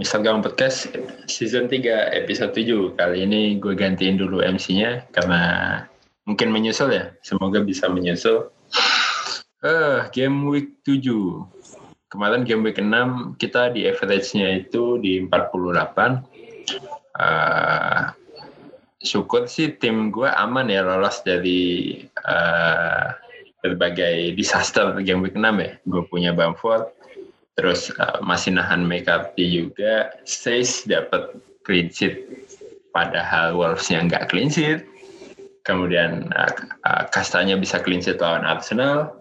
Gang Podcast Season 3 episode 7 Kali ini gue gantiin dulu MC-nya Karena mungkin menyusul ya. Semoga bisa menyusul. Uh, Game week 7 Kemarin game week 6 kita di average-nya itu di 48 uh, Syukur sih tim gue aman ya lolos dari uh, berbagai disaster game week 6 ya. Gue punya Bamford terus uh, masih nahan McCarthy juga Stace dapat clean sheet padahal Wolves-nya nggak clean sheet. Kemudian uh, uh, Kastanya bisa clean sheet lawan Arsenal.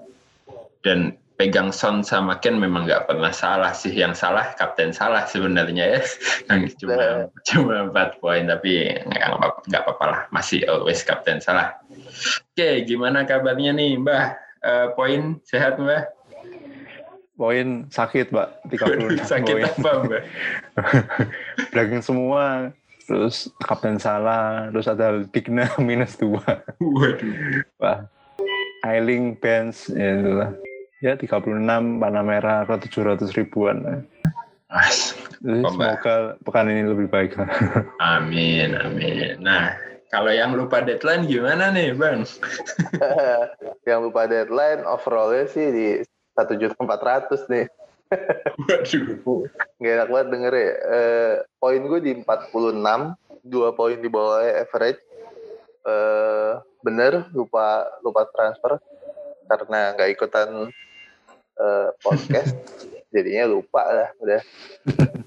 Dan pegang Son sama Ken memang nggak pernah salah sih. Yang salah kapten salah sebenarnya ya. Yang cuma cuma empat poin tapi nggak apa-apa lah. Masih always kapten salah. Oke gimana kabarnya nih Mbah? Uh, poin sehat Mbah poin sakit mbak 30 sakit poin. apa mbak? Bragging semua terus kapten salah terus ada Bigna minus dua. Waduh. Wah. Ailing Benz ya itulah. Ya 36 warna merah atau 700 ribuan. As, semoga pekan ini lebih baik. Amin amin. Nah kalau yang lupa deadline gimana nih bang? Yang lupa deadline overallnya sih di satu juta empat ratus nih. Waduh. Gak enak banget denger ya. Uh, poin gue di 46, dua poin di bawah average. Uh, bener lupa lupa transfer karena nggak ikutan uh, podcast jadinya lupa lah udah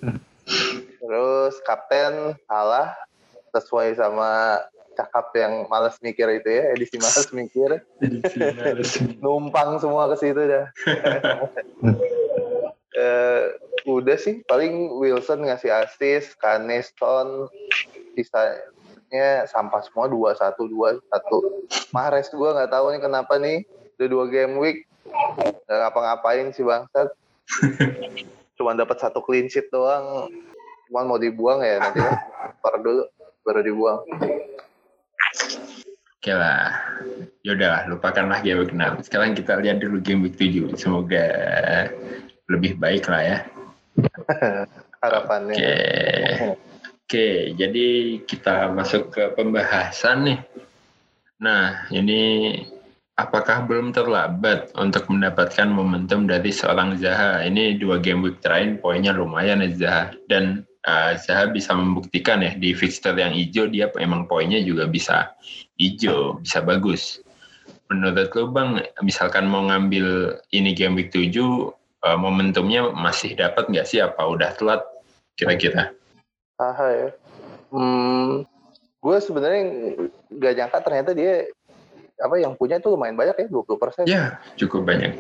terus kapten salah sesuai sama cakap yang malas mikir itu ya edisi malas mikir. Numpang semua ke situ dah. Uh, udah sih paling Wilson ngasih assist Kaneston sisanya sampah semua dua satu dua satu. Mahrez gue nggak tahu nih kenapa nih udah dua game week. Nggak ngapa-ngapain sih bangsat. Cuma dapat satu clean sheet doang. Cuman mau dibuang ya nanti lah. Dulu baru dibuang Oke lah, yaudah lupakanlah game week 6. Sekarang kita lihat dulu game week 7. Semoga lebih baik lah ya. Harapannya. Oke. Oke, jadi kita masuk ke pembahasan nih. Nah, ini apakah belum terlambat untuk mendapatkan momentum dari seorang Zaha? Ini dua game week terakhir poinnya lumayan ya Zaha. Dan uh, Zaha bisa membuktikan ya di fixture yang hijau dia emang poinnya juga bisa hijau, bisa bagus. Menurut lo Bang, misalkan mau ngambil ini game week 7, uh, momentumnya masih dapat nggak sih? Apa udah telat kira-kira? Aha ya. Hmm, gue sebenarnya nggak nyangka ternyata dia apa yang punya itu lumayan banyak ya 20 persen. Ya cukup banyak.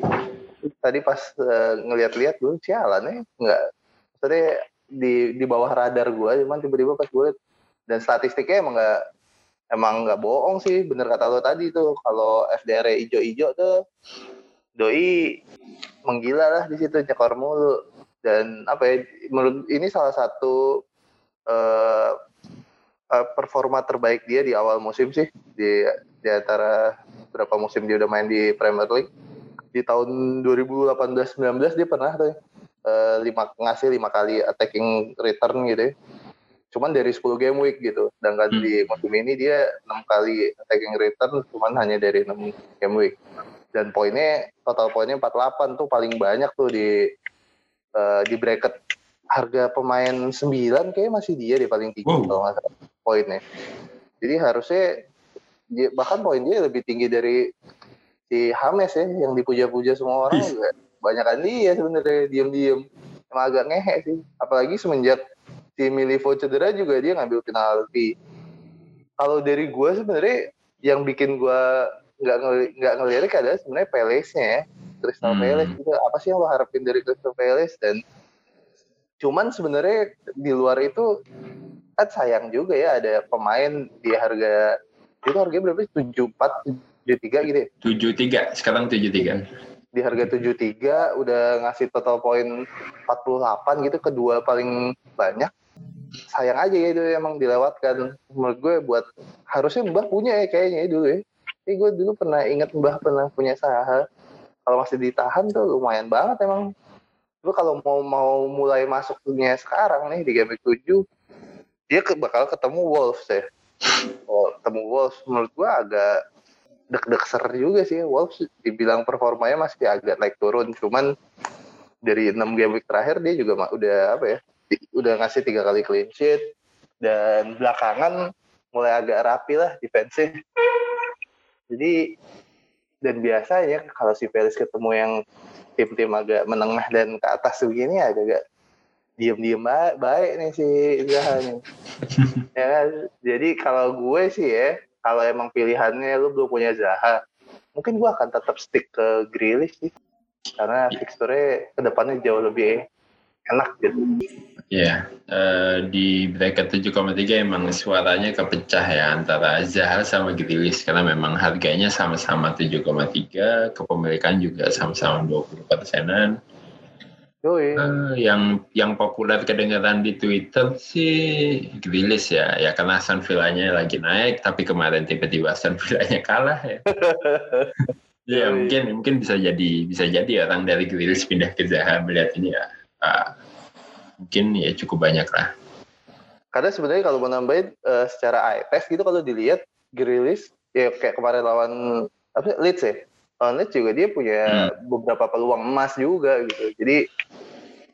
Tadi pas uh, ngeliat-lihat gue sialan ya nggak. Maksudnya di di bawah radar gue cuman tiba-tiba pas gue dan statistiknya emang nggak emang nggak bohong sih bener kata lo tadi tuh. Kalau FDR ijo-ijo tuh doi menggila lah di situ nyekor mulu. Dan apa ya menurut ini salah satu uh, uh, performa terbaik dia di awal musim sih. Di di antara berapa musim dia udah main di Premier League. Di tahun 2018-19 dia pernah tuh uh, lima ngasih lima kali attacking return gitu ya. Cuman dari 10 game week gitu. Sedangkan hmm. di musim ini dia enam kali attacking return cuman hanya dari 6 game week. Dan poinnya total poinnya 48 tuh paling banyak tuh di uh, di bracket harga pemain 9 kayak masih dia di paling tinggi oh. kalau nggak salah poinnya. Jadi harusnya dia, bahkan poin dia lebih tinggi dari si Hames ya yang dipuja-puja semua orang juga banyak kan dia sebenarnya diem-diem emang agak ngehe sih apalagi semenjak si Milivo cedera juga dia ngambil penalti. Kalau dari gue sebenarnya yang bikin gue nggak nggak ngelirik adalah sebenarnya Palace-nya ya Crystal hmm. Palace. Juga apa sih yang lo harapin dari Crystal Palace? Dan cuman sebenarnya di luar itu kan sayang juga ya ada pemain di harga itu harganya berapa tujuh empat tujuh tiga gitu ya? Tujuh tiga sekarang tujuh tiga di harga 73 udah ngasih total poin 48 gitu kedua paling banyak. Sayang aja ya itu emang dilewatkan. Menurut gue buat harusnya Mbah punya ya kayaknya ya dulu ya. Tapi gue dulu pernah inget Mbah pernah punya Saha kalau masih ditahan tuh lumayan banget emang. Lu kalau mau mau mulai masuknya sekarang nih di game week 7 dia ke, bakal ketemu Wolves ya. Oh, ketemu Wolves. Menurut gua agak deg-deg ser juga sih Wolves dibilang performanya masih agak naik turun cuman dari enam game week terakhir dia juga udah apa ya udah ngasih tiga kali clean sheet dan belakangan mulai agak rapi lah defensif jadi dan biasanya kalau si Pelis ketemu yang tim-tim agak menengah dan ke atas begini agak-agak diem-diem baik, baik nih si Zaha nih. ya, kan? jadi kalau gue sih ya, kalau emang pilihannya lu belum punya Zaha, mungkin gue akan tetap stick ke Grealish sih. Karena fixture ke depannya jauh lebih enak gitu. Iya, yeah. uh, di bracket 7,3 emang suaranya kepecah ya antara Zaha sama Grilis karena memang harganya sama-sama 7,3, kepemilikan juga sama-sama 20 persenan. Uh, yang yang populer kedengaran di Twitter sih Grilis ya, ya karena Aston Villanya lagi naik, tapi kemarin tiba-tiba Aston Villanya kalah ya. ya mungkin mungkin bisa jadi bisa jadi orang dari Grilis pindah ke Zaha melihat ini ya. Uh, mungkin ya cukup banyak lah. Karena sebenarnya kalau menambahin uh, secara eye test gitu kalau dilihat Grilis ya kayak kemarin lawan apa Leeds ya. Lawan Leeds juga dia punya hmm. beberapa peluang emas juga gitu. Jadi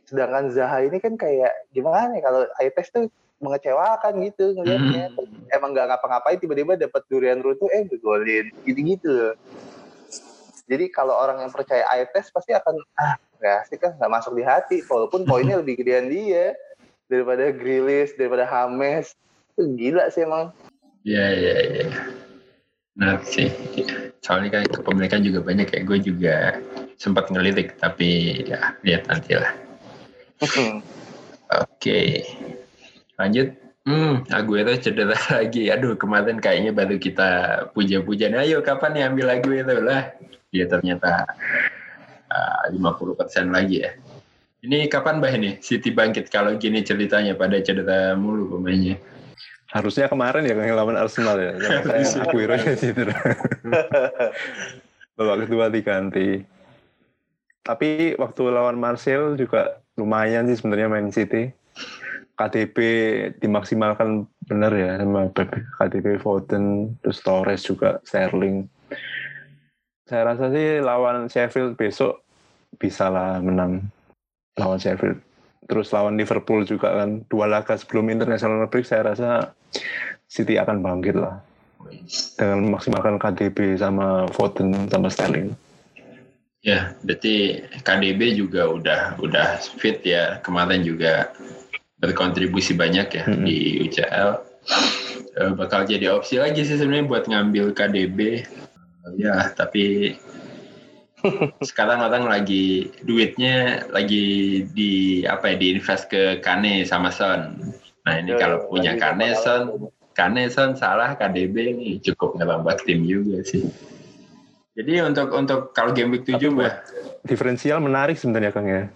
sedangkan Zaha ini kan kayak gimana ya kalau eye test tuh mengecewakan gitu ngelihatnya. Hmm. Emang nggak ngapa-ngapain tiba-tiba dapat durian runtuh eh ngegolin gitu-gitu. Jadi kalau orang yang percaya eye test pasti akan ah nggak sih kan nggak masuk di hati walaupun poinnya lebih gedean dia daripada Grilis daripada Hames itu gila sih emang iya iya iya nah sih soalnya kan kepemilikan juga banyak ya gue juga sempat ngelirik tapi ya lihat nanti lah oke okay. lanjut Hmm, Aguero cedera lagi. Aduh, kemarin kayaknya baru kita puja-puja. Ayo, kapan nih ambil Aguero lah? Dia ternyata uh, 50% lagi ya. Ini kapan Mbah ini City bangkit kalau gini ceritanya pada cedera mulu pemainnya? Harusnya kemarin ya yang lawan Arsenal ya. Saya Aguero cedera. Babak kedua diganti. Tapi waktu lawan Marcel juga lumayan sih sebenarnya main City. KTP dimaksimalkan benar ya sama KTP Foden, terus Torres juga Sterling saya rasa sih lawan Sheffield besok bisa lah menang lawan Sheffield. Terus lawan Liverpool juga kan dua laga sebelum international break saya rasa City akan bangkit lah dengan memaksimalkan KDB sama Foden sama Sterling. Ya, berarti KDB juga udah udah fit ya. Kemarin juga berkontribusi banyak ya -hmm. di UCL. Eh, bakal jadi opsi lagi sih sebenarnya buat ngambil KDB ya tapi sekarang orang lagi duitnya lagi di apa ya diinvest ke Kane sama Son. Nah ini ya, kalau punya Kane Son, Kane Son salah KDB ini cukup ngelambat tim juga sih. Jadi untuk untuk kalau game week 7 mbak diferensial menarik sebenarnya Kang ya.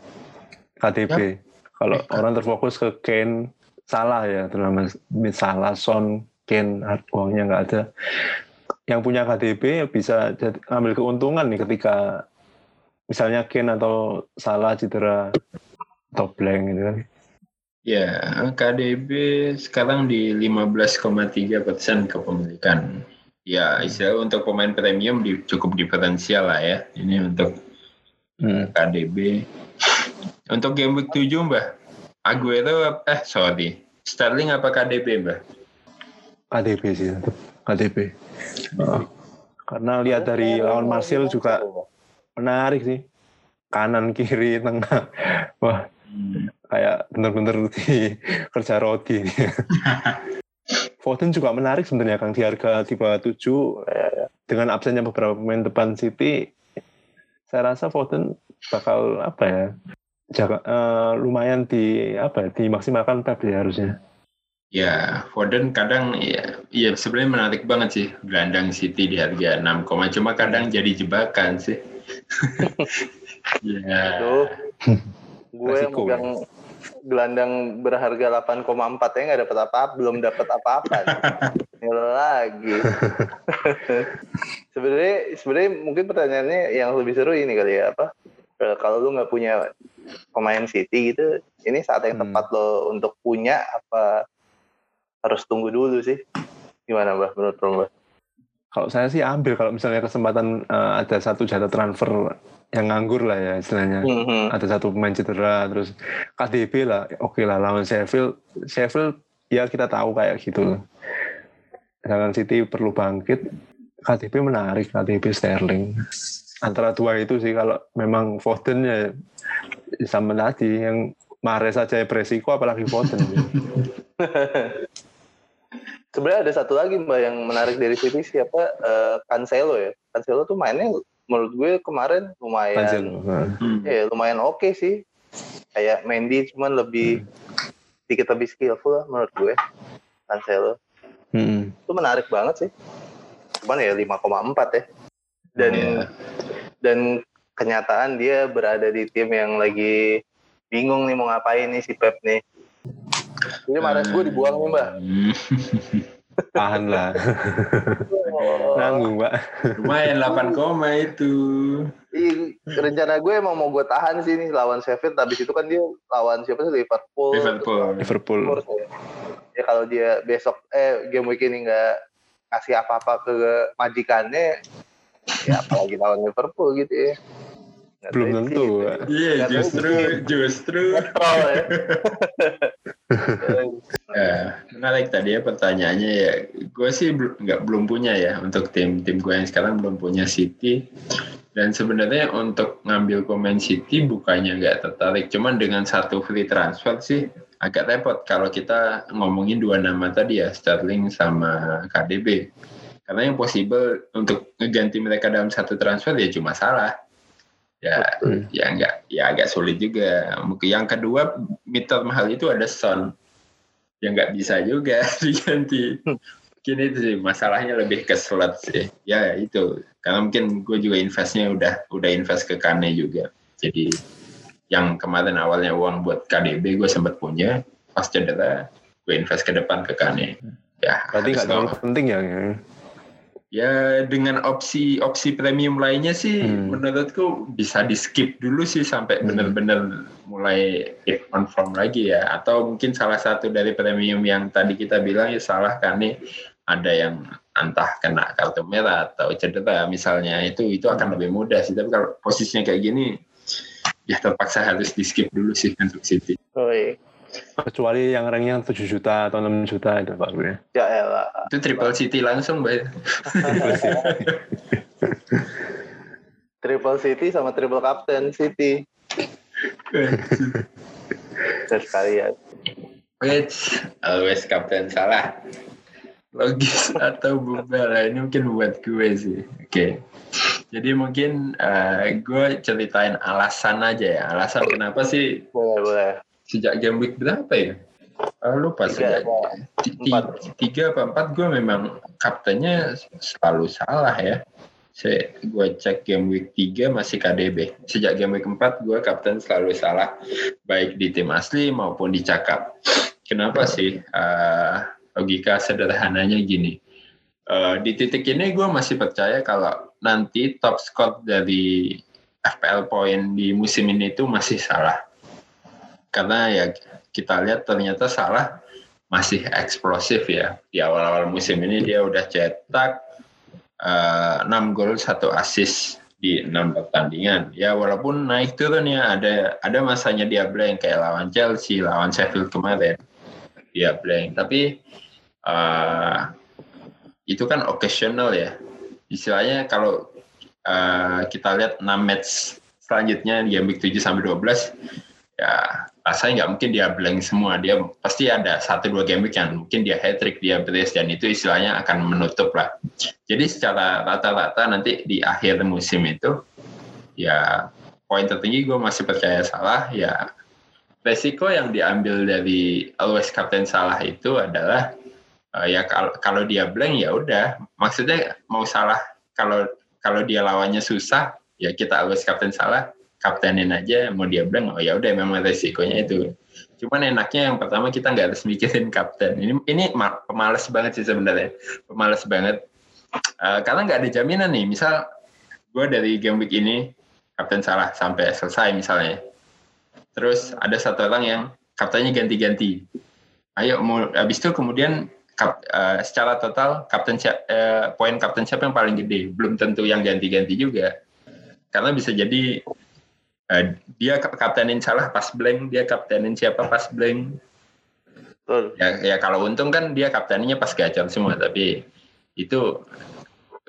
KDB. Ya. Kalau eh, orang terfokus ke Kane salah ya terutama salah Son Kane uangnya nggak ada yang punya KDB bisa ambil keuntungan nih ketika misalnya Ken atau salah cedera atau blank gitu kan. Ya, KDB sekarang di 15,3 persen kepemilikan. Ya, istilah untuk pemain premium di, cukup diferensial lah ya. Ini untuk hmm. KDB. Untuk game week 7, Mbak. Aguero, eh sorry. Sterling apa KDB, Mbak? KDB sih, KDB. Oh. Karena lihat dari lawan Marcel juga menarik sih. Kanan, kiri, tengah. Wah, kayak bener-bener di kerja roti. Foden juga menarik sebenarnya Kang di harga tipe 7 dengan absennya beberapa pemain depan City saya rasa Foden bakal apa ya jaga, uh, lumayan di apa ya dimaksimalkan Pep ya harusnya. Ya, Foden kadang ya, ya sebenarnya menarik banget sih gelandang City di harga 6, cuma kadang jadi jebakan sih. ya. Tuh. Gue yang megang gelandang berharga 8,4 ya nggak dapat apa-apa, belum dapat apa-apa. lagi. sebenarnya sebenarnya mungkin pertanyaannya yang lebih seru ini kali ya apa? Kalau lu nggak punya pemain City gitu, ini saat yang Hmm. tepat lo untuk punya apa harus tunggu dulu sih? Gimana Mbak menurut lo Mbak? Kalau saya sih ambil kalau misalnya kesempatan eh, ada satu jatah transfer yang nganggur lah ya istilahnya. Mhm. Ada satu pemain cedera terus KDB lah, oke lah lawan Sheffield. Sheffield ya kita tahu kayak gitu. Sedangkan City perlu bangkit. KDB menarik, KDB Sterling. Antara dua itu sih kalau memang Foden ya sama tadi yang Mahrez saja beresiko apalagi Foden. Sebenarnya ada satu lagi Mbak yang menarik dari City siapa? Eh, Cancelo ya. Cancelo tuh mainnya menurut gue kemarin lumayan Cancelo. Nah. Hmm. ya lumayan oke sih. Kayak Mendy cuman lebih sedikit lebih skillful lah menurut gue. Cancelo. Hmm. Itu menarik banget sih. Cuman ya 5,4 ya. Dan Iya. dan kenyataan dia berada di tim yang lagi bingung nih mau ngapain nih si Pep nih. Jadi Mahrez gue dibuang nih Mbak. Hmm. Tahan lah. Oh. Nanggung, Pak. Lumayan 8 koma itu. Ih, rencana gue emang mau gue tahan sih nih lawan Sheffield. Habis itu kan dia lawan siapa sih Liverpool. Liverpool. Liverpool. Ya. Ya kalau dia besok eh game week ini nggak kasih apa-apa ke majikannya, ya apalagi lawan Liverpool gitu ya. Nggak Belum tentu. Iya, tahu justru justru ya. Ya, menarik tadi ya pertanyaannya ya. Gue sih nggak belum punya ya untuk tim tim gue yang sekarang belum punya City. Dan sebenarnya untuk ngambil pemain City bukannya nggak tertarik, cuman dengan satu free transfer sih agak repot kalau kita ngomongin dua nama tadi ya Sterling sama KDB. Karena yang possible untuk ngeganti mereka dalam satu transfer ya cuma salah. Ya, Hmm. ya nggak, ya agak sulit juga. Mungkin yang kedua meter mahal itu ada Son yang nggak bisa juga diganti. Mungkin itu sih masalahnya lebih ke slot sih. Ya itu karena mungkin gue juga investnya udah udah invest ke Kane juga. Jadi yang kemarin awalnya uang buat KDB gue sempat punya pas cedera gue invest ke depan ke Kane. Ya, Berarti nggak terlalu penting ya. Ya dengan opsi-opsi premium lainnya sih Hmm. menurutku bisa di skip dulu sih sampai Hmm. benar-benar mulai hit on form lagi ya atau mungkin salah satu dari premium yang tadi kita bilang ya salah kan nih ada yang entah kena kartu merah atau cedera misalnya itu itu akan lebih mudah sih tapi kalau posisinya kayak gini ya terpaksa harus di skip dulu sih untuk City. Oh iya. Kecuali yang ranknya 7 juta atau 6 juta itu Pak gue. Ya elah. Itu triple City langsung, Mbak. Triple City sama triple Captain City. Terus sekalian. Which always kapten salah. Logis atau bubal lah. Ini mungkin buat gue sih. Oke. Jadi mungkin eh, gue ceritain alasan aja ya. Alasan kenapa sih Boleh, boleh. Sejak game week berapa ya? Oh, lupa Tiga, sejak ti- ti- tiga apa empat gue memang kaptennya selalu salah ya. Saya gue cek game week 3 masih KDB. Sejak game week 4 gue kapten selalu salah baik di tim asli maupun di cakap. Kenapa sih? Eh, logika sederhananya gini. Eh, di titik ini gue masih percaya kalau nanti top score dari FPL point di musim ini itu masih salah. Karena ya kita lihat ternyata salah masih eksplosif ya. Di awal-awal musim ini dia udah cetak eh, 6 gol, 1 assist di 6 pertandingan. Ya walaupun naik turun ya ada ada masanya dia blank kayak lawan Chelsea, lawan Sheffield kemarin. Dia blank. Tapi eh, itu kan occasional ya. Istilahnya kalau eh, kita lihat 6 match selanjutnya di game week 7 sampai 12 ya rasanya nggak mungkin dia blank semua. Dia pasti ada satu dua game yang mungkin dia hat trick dia brace dan itu istilahnya akan menutup lah. Jadi secara rata-rata nanti di akhir musim itu ya poin tertinggi gue masih percaya salah ya resiko yang diambil dari always captain salah itu adalah eh, ya kalau kalau dia blank ya udah. Maksudnya mau salah kalau kalau dia lawannya susah ya kita always captain salah kaptenin aja mau dia blank oh ya udah memang resikonya itu. Cuman enaknya yang pertama kita nggak harus mikirin kapten. Ini ini ma- pemalas banget sih sebenarnya. Pemalas banget. Eh, karena nggak ada jaminan nih. Misal gue dari game week ini kapten salah sampai selesai misalnya. Terus ada satu orang yang kaptennya ganti-ganti. Ayo, mau, habis itu kemudian kap, uh, secara total kapten uh, poin kapten siapa yang paling gede? Belum tentu yang ganti-ganti juga, karena bisa jadi uh, dia kaptenin salah pas blank, dia kaptenin siapa pas blank. Betul. Ya, ya kalau untung kan dia kapteninya pas gacor semua, tapi itu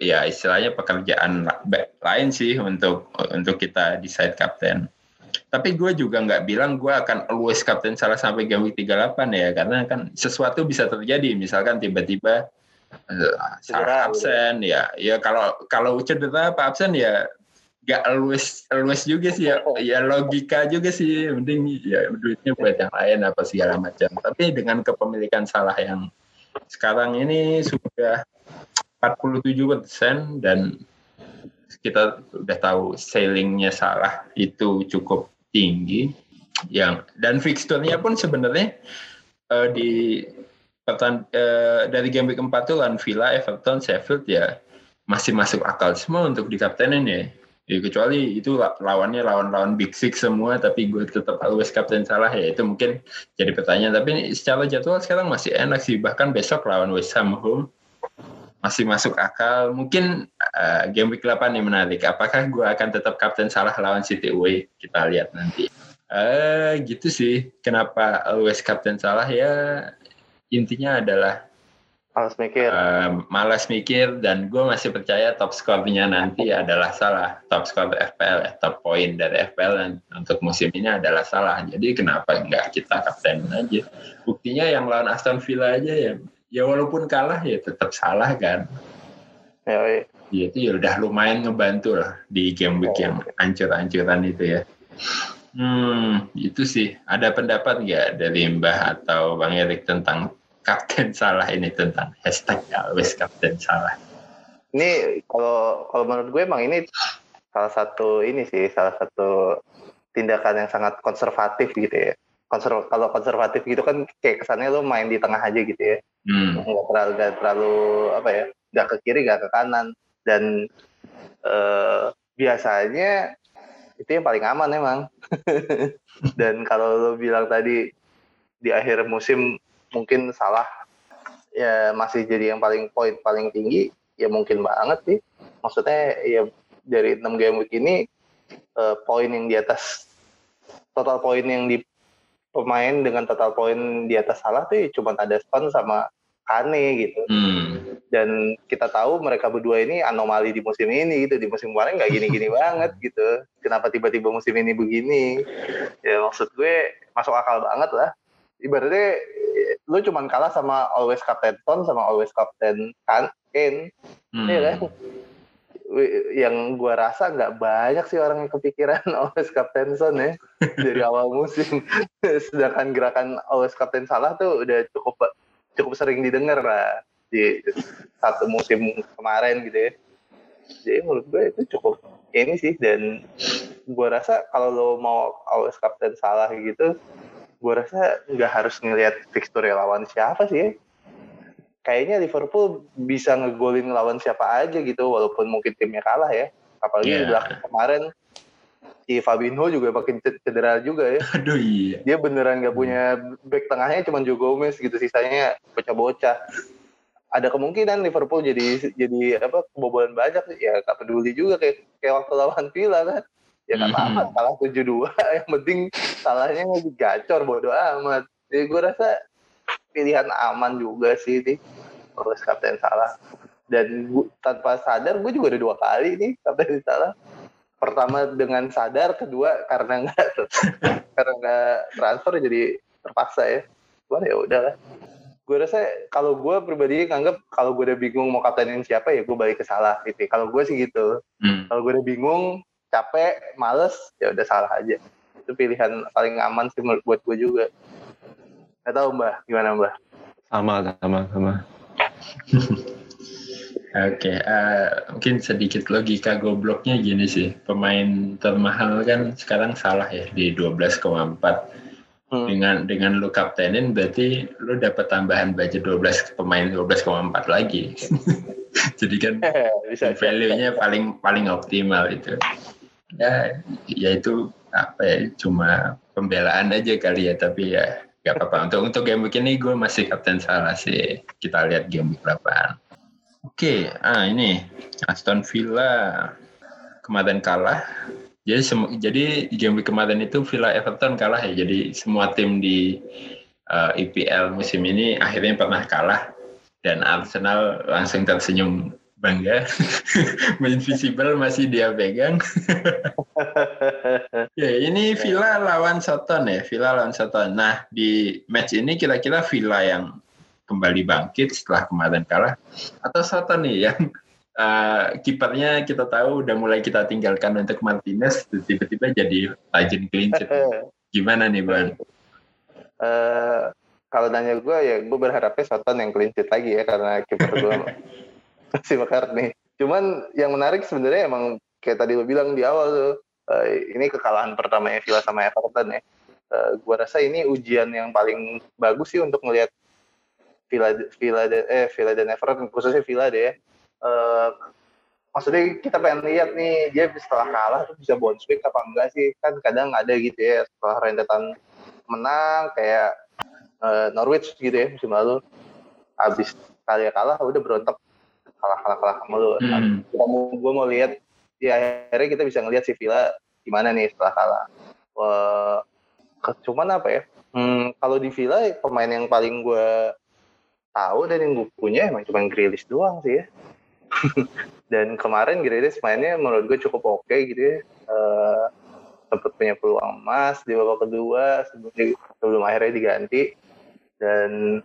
ya istilahnya pekerjaan lain sih untuk untuk kita decide kapten. Tapi gue juga nggak bilang gue akan always kapten salah sampai game week 38 ya, karena kan sesuatu bisa terjadi. Misalkan tiba-tiba uh, salah absen, ya, ya kalau kalau cedera apa absen ya nggak always always juga sih ya, ya logika juga sih. Mending ya duitnya buat yang lain apa segala macam. Tapi dengan kepemilikan salah yang sekarang ini sudah 47 persen dan kita udah tahu sailingnya salah itu cukup tinggi yang dan fixturnya pun sebenarnya uh, di pertan uh, dari game week 4 tuh Villa, Everton, Sheffield ya masih masuk akal semua untuk dikaptenin ya. Ya kecuali itu lawannya lawan-lawan big six semua tapi gue tetap always kapten salah ya itu mungkin jadi pertanyaan tapi secara jadwal sekarang masih enak sih bahkan besok lawan West Ham home masih masuk akal. Mungkin uh, game week 8 yang menarik. Apakah gue akan tetap kapten salah lawan City away? Kita lihat nanti. Uh, gitu sih. Kenapa always kapten salah ya? Intinya adalah malas mikir. Uh, malas mikir dan gue masih percaya top skornya nanti adalah salah. Top skor FPL, ya, top poin dari FPL dan untuk musim ini adalah salah. Jadi kenapa nggak kita kapten aja? Buktinya yang lawan Aston Villa aja ya ya walaupun kalah ya tetap salah kan. Ya, ya. ya itu ya udah lumayan ngebantu lah di game week yang ancur-ancuran itu ya. Hmm, itu sih. Ada pendapat nggak dari Mbah atau Bang Erik tentang kapten salah ini tentang hashtag always kapten salah? Ini kalau kalau menurut gue emang ini salah satu ini sih salah satu tindakan yang sangat konservatif gitu ya konserv kalau konservatif gitu kan kayak kesannya lo main di tengah aja gitu ya hmm. nggak terlalu nggak terlalu apa ya nggak ke kiri nggak ke kanan dan uh, biasanya itu yang paling aman emang dan kalau lo bilang tadi di akhir musim mungkin salah ya masih jadi yang paling poin paling tinggi ya mungkin banget sih maksudnya ya dari 6 game week ini uh, poin yang di atas total poin yang di pemain dengan total poin di atas salah tuh ya cuma ada Son sama Kane gitu. Hmm. Dan kita tahu mereka berdua ini anomali di musim ini gitu. Di musim kemarin nggak gini-gini banget gitu. Kenapa tiba-tiba musim ini begini? Ya maksud gue masuk akal banget lah. Ibaratnya lu cuma kalah sama always captain Son sama always captain Kane. Hmm. Ya kan? yang gua rasa nggak banyak sih orang yang kepikiran always Captain Son ya dari awal musim. Sedangkan gerakan always Captain Salah tuh udah cukup cukup sering didengar lah di satu musim kemarin gitu ya. Jadi menurut gue itu cukup ini sih dan gua rasa kalau lo mau always Captain Salah gitu, gua rasa nggak harus ngelihat fixture lawan siapa sih. Ya kayaknya Liverpool bisa ngegolin lawan siapa aja gitu walaupun mungkin timnya kalah ya. Apalagi yeah. udah kemarin si Fabinho juga makin cedera juga ya. Aduh iya. Dia beneran gak punya back tengahnya cuma Joe Gomez gitu sisanya bocah-bocah. Ada kemungkinan Liverpool jadi jadi apa kebobolan banyak ya gak peduli juga kayak kayak waktu lawan Villa kan ya nggak mm-hmm. apa-apa salah tujuh dua. Yang penting salahnya gacor bodo amat. Jadi gue rasa pilihan aman juga sih ini terus kapten salah. Dan gua, tanpa sadar gue juga ada dua kali nih kapten salah. Pertama dengan sadar kedua karena nggak karena nggak transfer jadi terpaksa ya. Gue ya udahlah. Gue rasa kalau gue pribadi nganggap kalau gue udah bingung mau kaptenin siapa ya gue balik ke salah gitu kalau gue sih gitu. Hmm. kalau gue udah bingung capek males ya udah salah aja itu pilihan paling aman sih menurut buat gue juga Gak tahu Mbah, gimana Mbah? Sama, sama, sama. Oke, okay, uh, eh, mungkin sedikit logika gobloknya gini sih. Pemain termahal kan sekarang salah ya di 12,4. Hmm. Dengan dengan lu kaptenin berarti lu dapat tambahan budget 12 pemain 12,4 lagi. Jadi kan Bisa value-nya paling paling optimal itu. Ya, ya itu apa ya cuma pembelaan aja kali ya tapi ya gak apa-apa. Untuk untuk game week ini gue masih kapten salah sih. Kita lihat game week berapaan oke ah ini Aston Villa kemarin kalah. Jadi semu, jadi game week kemarin itu Villa Everton kalah ya. Jadi semua tim di uh, eh, IPL musim ini akhirnya pernah kalah. Dan Arsenal langsung tersenyum bangga. Main visible masih dia pegang. Ya ini Villa lawan Soton ya Villa lawan Soton. Nah di match ini kira-kira Villa yang kembali bangkit setelah kemarin kalah atau Soton nih yang uh, kipernya kita tahu udah mulai kita tinggalkan untuk Martinez tiba-tiba jadi legend clean sheet. Gimana nih Bang? Uh, kalau nanya gue ya gue berharapnya Soton yang clean sheet lagi ya karena kiper gue si McCartney. Cuman yang menarik sebenarnya emang kayak tadi lo bilang di awal tuh, uh, ini kekalahan pertama Villa sama Everton ya. Uh, gua rasa ini ujian yang paling bagus sih untuk melihat Villa, Villa, eh, Villa dan Everton, khususnya Villa deh. Uh, maksudnya kita pengen lihat nih dia setelah kalah tuh bisa bounce back apa enggak sih kan kadang ada gitu ya setelah rentetan menang kayak uh, Norwich gitu ya musim lalu habis kali kalah udah berontak kalah kalah kalah mulu. Hmm. Mau gue mau lihat ya akhirnya kita bisa ngelihat si Villa gimana nih setelah kalah. Wah, cuman apa ya? Hmm, kalau di Villa pemain yang paling gue tahu dan yang gue punya emang cuma Grilis doang sih ya. dan kemarin Grilis mainnya menurut gue cukup oke okay gitu ya. Uh, sempat punya peluang emas di babak kedua sebelum, sebelum akhirnya diganti dan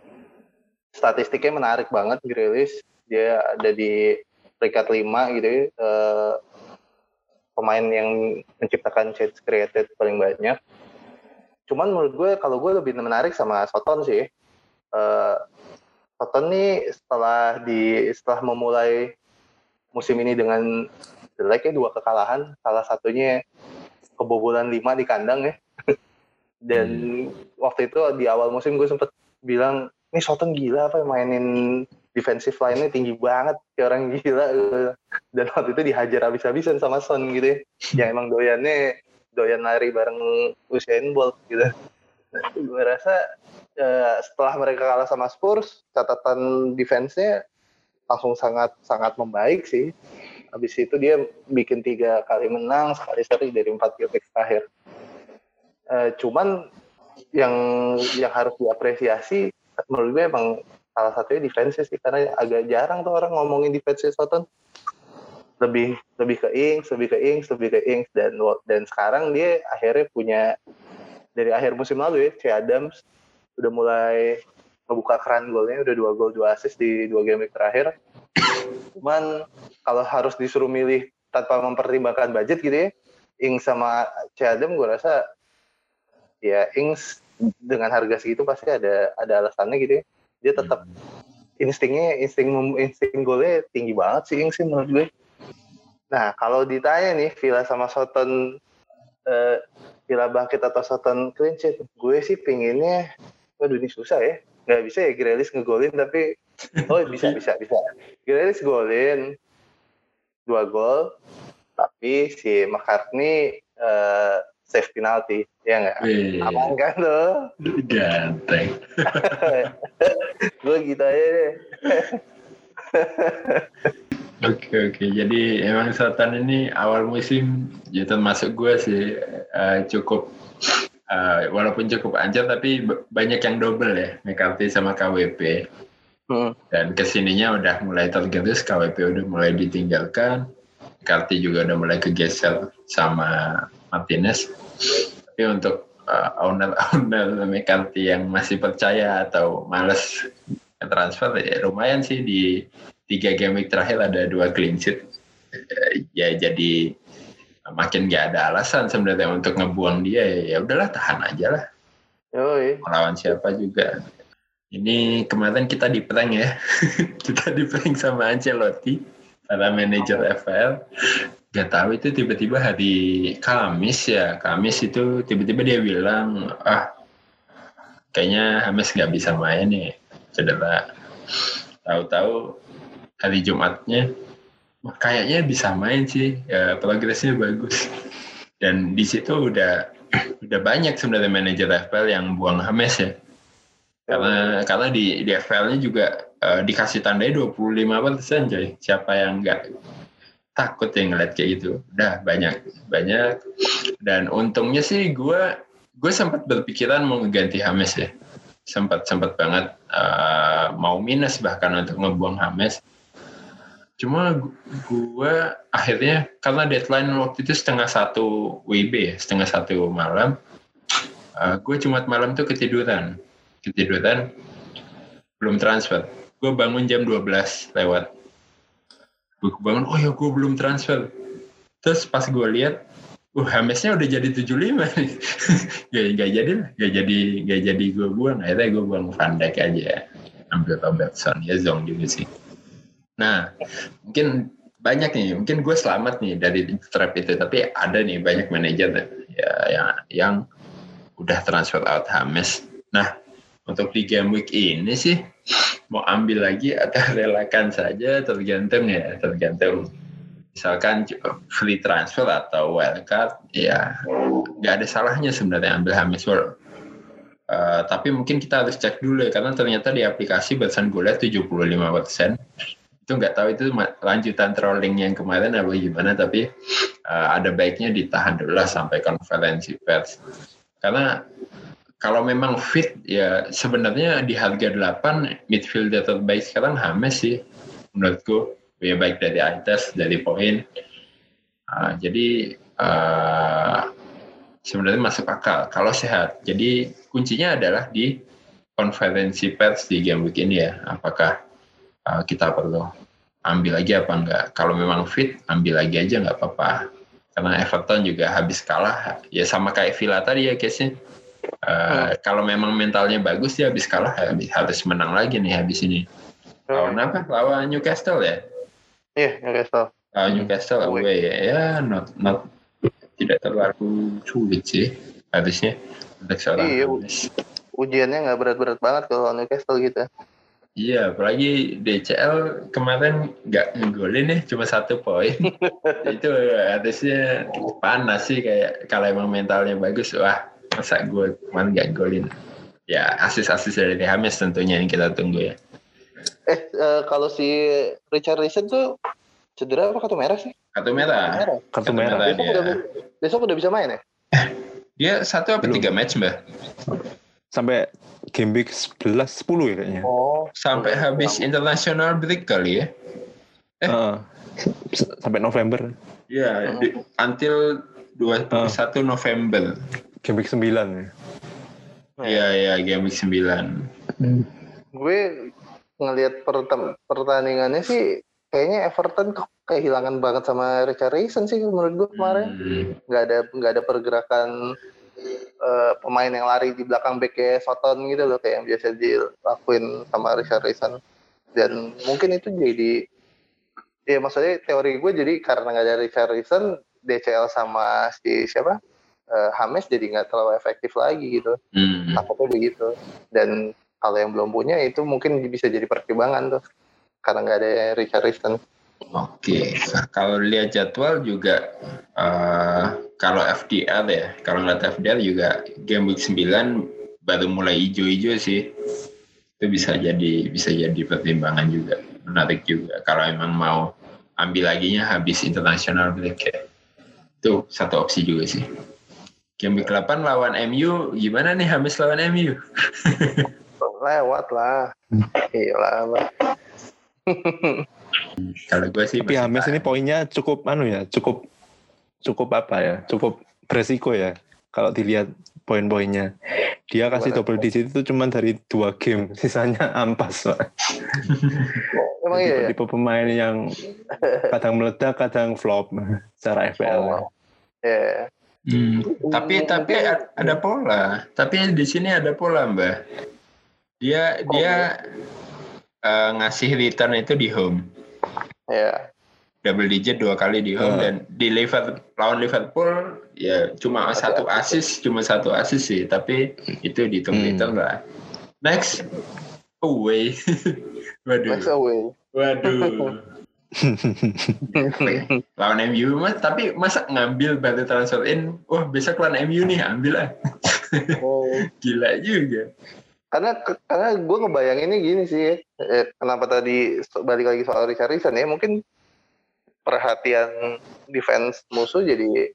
statistiknya menarik banget Grilis dia ada di peringkat lima gitu ya. Uh, pemain yang menciptakan chance created paling banyak. Cuman menurut gue kalau gue lebih menarik sama Soton sih. Uh, Soton nih setelah di setelah memulai musim ini dengan jelek ya dua kekalahan salah satunya kebobolan lima di kandang ya. Dan hmm. waktu itu di awal musim gue sempet bilang ini Soton gila apa mainin defensive line-nya tinggi banget kayak orang gila dan waktu itu dihajar habis-habisan sama Son gitu ya. Yang emang doyannya doyan lari bareng Usain Bolt gitu. Nah, gue rasa uh, setelah mereka kalah sama Spurs catatan defense-nya langsung sangat sangat membaik sih. Habis itu dia bikin tiga kali menang sekali seri dari empat game terakhir. Uh, cuman yang yang harus diapresiasi menurut gue emang salah satunya defense sih karena agak jarang tuh orang ngomongin defense Soton lebih lebih ke Ings lebih ke Ings lebih ke Ings dan dan sekarang dia akhirnya punya dari akhir musim lalu ya si Adams udah mulai membuka keran golnya udah dua gol dua assist di dua game terakhir. Cuman kalau harus disuruh milih tanpa mempertimbangkan budget gitu ya Ings sama C Adam gue rasa ya Ings dengan harga segitu pasti ada ada alasannya gitu ya dia tetap instingnya insting insting golnya tinggi banget sih sih menurut gue. Nah kalau ditanya nih Villa sama Soton uh, Villa bangkit atau Soton clean sheet gue sih pinginnya waduh ini susah ya. Nggak bisa ya Grealish ngegolin tapi oh bisa bisa bisa. Grealish golin dua gol tapi si McCartney uh, save penalti ya nggak? Aman kan lo ganteng. Gue gitu aja deh. Oke oke, jadi emang Sultan ini awal musim ya termasuk gue sih uh, cukup uh, walaupun cukup ancam tapi banyak yang double ya McCarthy sama KWP. Hmm. Dan ke sininya udah mulai tergerus, KWP udah mulai ditinggalkan, McCarthy juga udah mulai kegeser sama Martinez. Tapi untuk uh, owner-owner McCarthy yang masih percaya atau males transfer ya lumayan sih. Di tiga game week terakhir ada dua clean sheet. Ya jadi makin gak ada alasan sebenarnya untuk ngebuang dia. Ya udahlah tahan aja lah. Yoi. melawan siapa juga. Ini kemarin kita di prank ya. Kita di prank sama Ancelotti para manajer FPL Gak tahu itu tiba-tiba hari Kamis ya, Kamis itu tiba-tiba dia bilang, ah kayaknya Hamis nggak bisa main nih, cedera. Tahu-tahu hari Jumatnya, kayaknya bisa main sih, ya, progresnya bagus. Dan di situ udah udah banyak sebenarnya manajer FPL yang buang Hames ya. Karena karena di di FPL-nya juga uh, dikasih tandanya 25 persen coy. Siapa yang nggak takut yang ngeliat kayak gitu. Udah banyak banyak dan untungnya sih gue gue sempat berpikiran mau ganti Hames ya. Sempat sempat banget uh, mau minus bahkan untuk ngebuang Hames Cuma gue akhirnya karena deadline waktu itu setengah satu WIB ya, setengah satu malam, uh, gue cuma malam tuh ketiduran, ketiduran, belum transfer. Gue bangun jam 12 lewat. Gue bangun, oh ya gue belum transfer. Terus pas gue lihat, uh Hamesnya udah jadi 75 nih. gak, gak jadi lah, gak jadi, gak jadi gue buang. Akhirnya gue buang Van Dijk aja. Ambil Robertson, ya Zong juga sih. Nah, mungkin banyak nih, mungkin gue selamat nih dari trap itu, tapi ada nih banyak manajer ya yang yang udah transfer out Hames. Nah, untuk di game week ini sih mau ambil lagi atau relakan saja tergantung ya, tergantung. Misalkan free transfer atau wildcard ya nggak ada salahnya sebenarnya ambil Hames World. Uh, tapi mungkin kita harus cek dulu ya karena ternyata di aplikasi barusan gue lihat 75 persen. Itu nggak tahu itu lanjutan trolling yang kemarin apa gimana tapi uh, ada baiknya ditahan dulu lah sampai konferensi pers. Karena kalau memang fit ya sebenarnya di harga 8 midfielder terbaik sekarang Hames sih menurutku ya baik dari ITES dari poin uh, jadi uh, sebenarnya masuk akal kalau sehat jadi kuncinya adalah di konferensi pers di game week ini ya apakah uh, kita perlu ambil lagi apa enggak. Kalau memang fit, ambil lagi aja nggak apa-apa. Karena Everton juga habis kalah, ya sama kayak Villa tadi ya case-nya. Uh, hmm. Kalau memang mentalnya bagus ya habis kalah habis, harus menang lagi nih habis ini. Lawan apa? Lawan Newcastle ya? Iya, yeah, Newcastle. Lawan Newcastle hmm. away ya. Ya, not, not tidak terlalu sulit sih harusnya untuk seorang iya, ujiannya nggak berat-berat banget kalau Newcastle gitu. Iya, apalagi DCL kemarin nggak ngegolin nih, cuma satu poin. itu harusnya panas sih kayak kalau emang mentalnya bagus, wah masa gue kemarin nggak golin. Ya asis-asis dari Hames tentunya yang kita tunggu ya. Eh uh, kalau si Richard Reason tuh cedera apa kartu merah sih? Kartu merah. Kartu, merah. merah. Besok, udah, besok udah bisa main ya? dia satu apa tiga match mbak? Sampai game week 11 10 ya kayaknya. Oh, sampai oh, habis international break kali ya. Eh. Uh, sampai November. Iya, yeah, until 21 uh. November. Game week 9 ya. Iya, iya, game week 9. Hmm. Gue ngelihat pertandingannya sih kayaknya Everton kehilangan banget sama Richard Rayson sih menurut gue kemarin. Hmm. Gak ada nggak ada pergerakan uh, pemain yang lari di belakang back kayak Soton gitu loh kayak yang biasa dilakuin sama Richard Rison dan mungkin itu jadi ya maksudnya teori gue jadi karena nggak ada Richard Rison DCL sama si siapa uh, Hames jadi nggak terlalu efektif lagi gitu hmm. takutnya begitu dan kalau yang belum punya itu mungkin bisa jadi pertimbangan tuh karena nggak ada Richard Rison Oke, kalau lihat jadwal juga uh, kalau FDR ya, kalau ngeliat FDR juga game week 9 baru mulai hijau-hijau sih. Itu bisa jadi bisa jadi pertimbangan juga. Menarik juga kalau emang mau ambil laginya habis internasional break ya. Itu satu opsi juga sih. Game week 8 lawan MU gimana nih habis lawan MU? Lewat lah. Iya lah. Kalau gue sih Tapi Hamis ini poinnya cukup anu ya, cukup cukup apa ya cukup beresiko ya kalau dilihat poin-poinnya dia kasih double digit itu cuma dari dua game sisanya ampas pak emang iya ya? tipe pemain yang kadang meledak kadang flop secara FPL oh, yeah. Hmm. tapi tapi ada pola. Tapi di sini ada pola mbak dia oh, dia uh, ngasih return itu di home. Ya yeah double digit dua kali di home uh. dan di Liverpool lawan Liverpool ya cuma Masih satu asis cuma satu asis sih. Tapi itu di hmm. lah. Next away. Waduh. Next away. Waduh lawan MU mas. Tapi masa ngambil batu transfer in wah besok lawan MU nih ambil lah. Oh. gila juga. Karena karena gue ngebayanginnya gini sih eh, kenapa tadi balik lagi soal Richarlison ya? Mungkin perhatian defense musuh jadi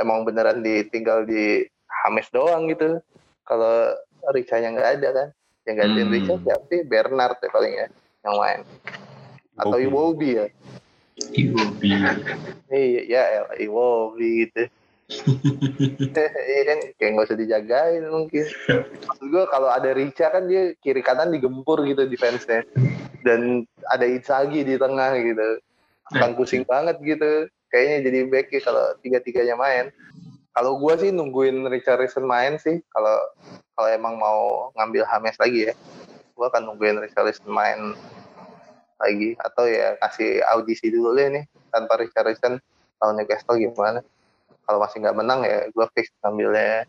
emang beneran ditinggal di Hames doang gitu. Kalau Richanya nggak ada kan yang gantiin Hmm. Richard siapa sih? Bernard ya paling ya yang main atau Iwobi. Ya Iwobi iya ya Iwobi gitu Iya kan kayak nggak usah dijagain mungkin. Maksud gue kalau ada Rica kan dia kiri kanan digempur gitu defense-nya. Dan ada Itzagi di tengah gitu. Akan pusing banget gitu. Kayaknya jadi back ya kalau tiga-tiganya main. Kalau gue sih nungguin Richarlison main sih. Kalau kalau emang mau ngambil Hames lagi ya. Gue akan nungguin Richarlison main lagi. Atau ya kasih audisi dulu deh nih. Tanpa Richarlison tahun Newcastle gimana. Kalau masih nggak menang ya gue fix ngambilnya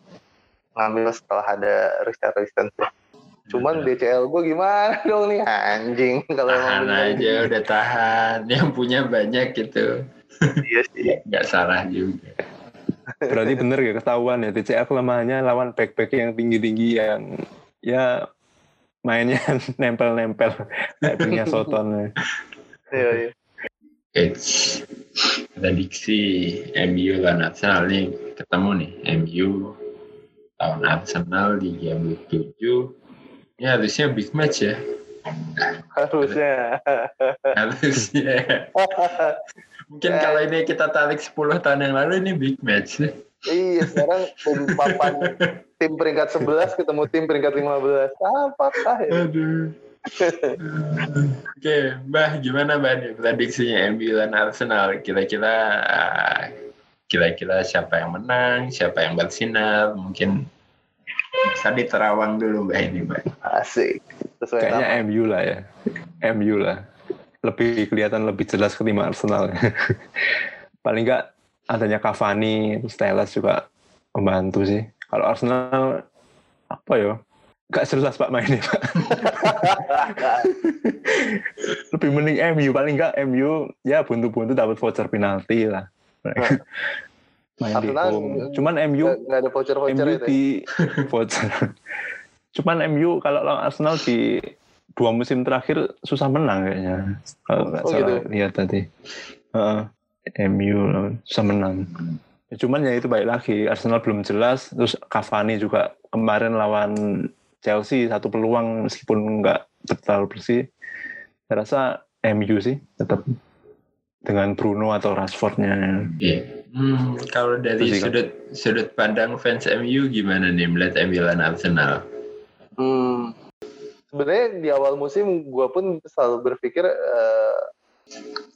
ngambil setelah ada Richarlison cuman DCL gue gimana dong nih? Anjing kalau tahan emang bener. aja udah tahan. Yang punya banyak gitu iya sih. Nggak salah juga. Berarti bener ya ketahuan ya. TCA kelemahannya lawan back-back yang tinggi-tinggi yang ya mainnya nempel-nempel kayak punya Soton. iya, iya. Eits. prediksi MU lawan Arsenal nih ketemu nih MU lawan Arsenal di game week 7 ini harusnya big match ya harusnya harusnya mungkin kalau ini kita tarik 10 tahun yang lalu ini big match iya sekarang tim papan tim peringkat 11 ketemu tim peringkat 15 apakah ya aduh Oke, Mbah, gimana Mbah nih prediksinya MU dan Arsenal? Kira-kira ah, kira-kira siapa yang menang, siapa yang bersinar? Mungkin bisa diterawang dulu Mbah ini, Mbah. asik sesuai Kayaknya nama MU lah ya. MU lah. Lebih kelihatan lebih jelas ketimbang Arsenal. Paling enggak adanya Cavani, Telles juga membantu sih. Kalau Arsenal apa ya? Gak jelas Pak mainnya Pak. Lebih mending MU paling enggak MU ya buntu-buntu dapat voucher penalti lah. Main di Arsenal home. Cuman MU nggak nggak ada voucher voucher MU itu ya? di voucher. Cuman MU kalau lawan Arsenal di dua musim terakhir susah menang kayaknya. Kalau nggak Oh, salah gitu? lihat tadi. Heeh. MU lawan susah menang. Ya, Cuman ya itu baik lagi Arsenal belum jelas. Terus Cavani juga kemarin lawan Chelsea satu peluang meskipun nggak terlalu bersih. Saya rasa MU sih tetap dengan Bruno atau Rashfordnya. Hmm, kalau dari Itu sih, Kak. sudut sudut pandang fans MU gimana nih melihat MU dan Arsenal? Hmm. Sebenarnya di awal musim gue pun selalu berpikir eh,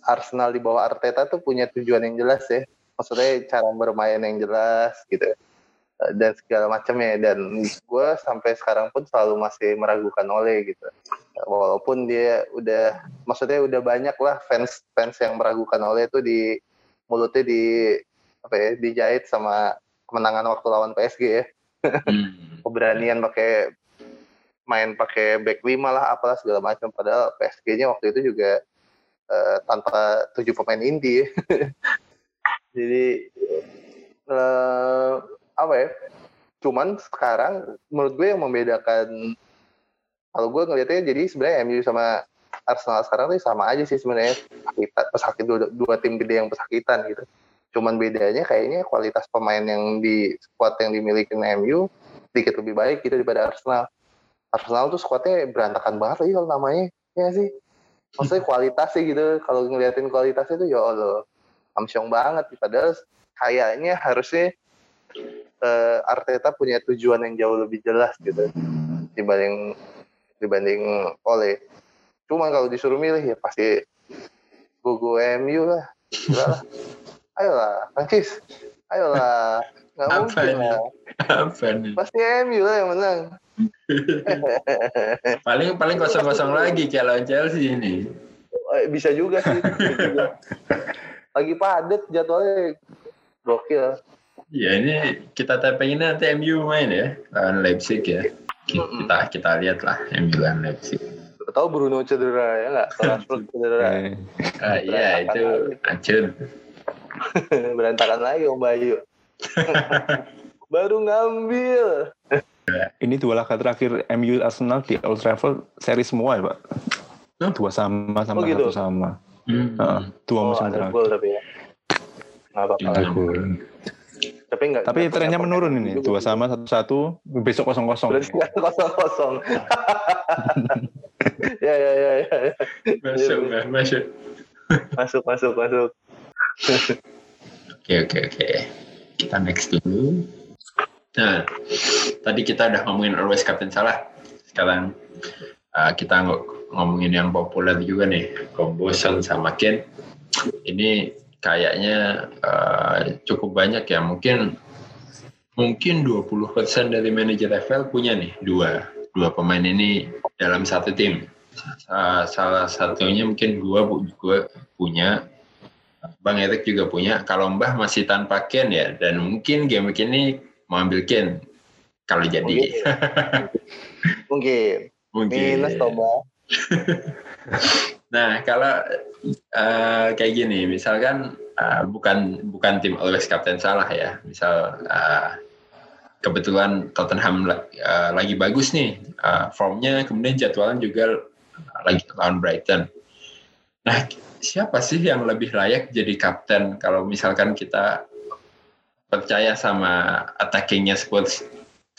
Arsenal di bawah Arteta tuh punya tujuan yang jelas ya. Maksudnya cara bermain yang jelas gitu. Eh, Dan segala macamnya dan gue sampai sekarang pun selalu masih meragukan Ole gitu. Walaupun dia udah maksudnya udah banyak lah fans fans yang meragukan Ole itu di mulutnya di apa ya dijahit sama kemenangan waktu lawan PSG ya Hmm. keberanian pakai main pakai back lima lah apalah segala macam padahal PSG-nya waktu itu juga eh, tanpa tujuh pemain inti jadi eh, apa ya cuman sekarang menurut gue yang membedakan kalau gue ngelihatnya jadi sebenarnya MU sama Arsenal sekarang tuh sama aja sih sebenarnya pesakitan pesakit dua, dua tim gede yang pesakitan gitu cuman bedanya kayaknya kualitas pemain yang di squad yang dimiliki MU sedikit lebih baik gitu daripada Arsenal. Arsenal tuh squadnya berantakan banget lagi kalau namanya, ya sih. Maksudnya kualitas sih gitu, kalau ngeliatin kualitasnya tuh ya Allah, amsyong banget. Padahal kayaknya harusnya eh, Arteta punya tujuan yang jauh lebih jelas gitu dibanding dibanding Ole. Cuman kalau disuruh milih ya pasti gue MU lah. Ayolah, Francis. Ayolah. Nggak Apa mungkin ini? lah. Apa nih? Pasti MU lah yang menang. paling paling kosong-kosong lagi kayak lawan Chelsea ini. Eh, Bisa juga sih. Bisa juga. Lagi padat jadwalnya. Gokil. Ya ini kita taping ini nanti MU main ya lawan Leipzig ya. Kita kita lihat lah MU lawan Leipzig. tahu Bruno cedera ya nggak? Rashford cedera. Ah, iya itu hancur. Berantakan lagi Om Bayu. Baru ngambil. ini dua laga terakhir MU Arsenal di Old Trafford seri semua ya pak dua sama sama Oh, gitu? satu sama Hmm. Heeh, dua Oh, musim ada terakhir gol tapi ya. Nggak apa-apa. Ada. Tapi nggak. tapi nggak trennya menurun ini juga. dua sama satu satu besok kosong kosong kosong kosong. ya ya ya ya. ya. Masuk, masuk. Masuk masuk masuk. Oke, oke, oke. Kita next dulu. Nah, tadi kita udah ngomongin always captain salah. Sekarang uh, kita ng- ngomongin yang populer juga nih, Kombosan sama Ken. Ini kayaknya uh, cukup banyak ya. Mungkin mungkin 20% dari manajer FL punya nih dua dua pemain ini dalam satu tim. Sa- Salah satunya mungkin gua gua punya Bang Erik juga punya. Kalau Mbah masih tanpa Ken ya, dan mungkin game ini mau ambil Ken kalau jadi. Mungkin. mungkin. Minus Toba. Nah, kalau eh, kayak gini, misalkan eh, bukan bukan tim always captain salah ya. Misal eh, kebetulan Tottenham eh, lagi bagus nih eh, formnya, kemudian jadwalnya juga lagi lawan Brighton. Nah, siapa sih yang lebih layak jadi kapten kalau misalkan kita percaya sama attackingnya Spurs?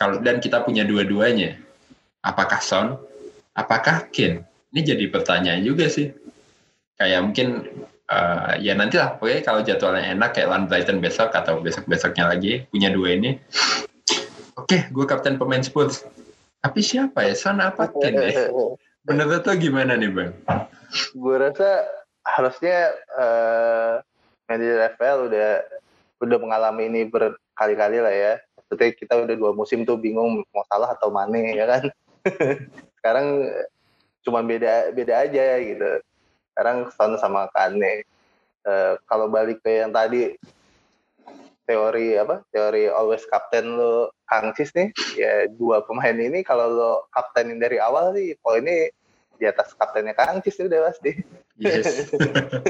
Kalau dan kita punya dua-duanya, apakah Son? Apakah Kane? Ini jadi pertanyaan juga sih. Kayak mungkin eh, ya nanti lah, pokoknya kalau jadwalnya enak kayak lawan Brighton besok atau besok-besoknya lagi punya dua ini. Oke, gue kapten pemain Spurs. Tapi siapa ya? Son apa Kane ya? Menurut lo gimana nih bang? gue rasa harusnya eh manajer FPL udah udah mengalami ini berkali-kali lah ya. Maksudnya kita udah dua musim tuh bingung mau salah atau Mane ya kan. Sekarang cuma beda beda aja gitu. Sekarang Son sama Kane. Eh, kalau balik ke yang tadi teori apa teori always captain lo Kangsis nih ya dua pemain ini kalau lo kaptenin dari awal sih poinnya di atas kaptennya Kangsis udah pasti Yes.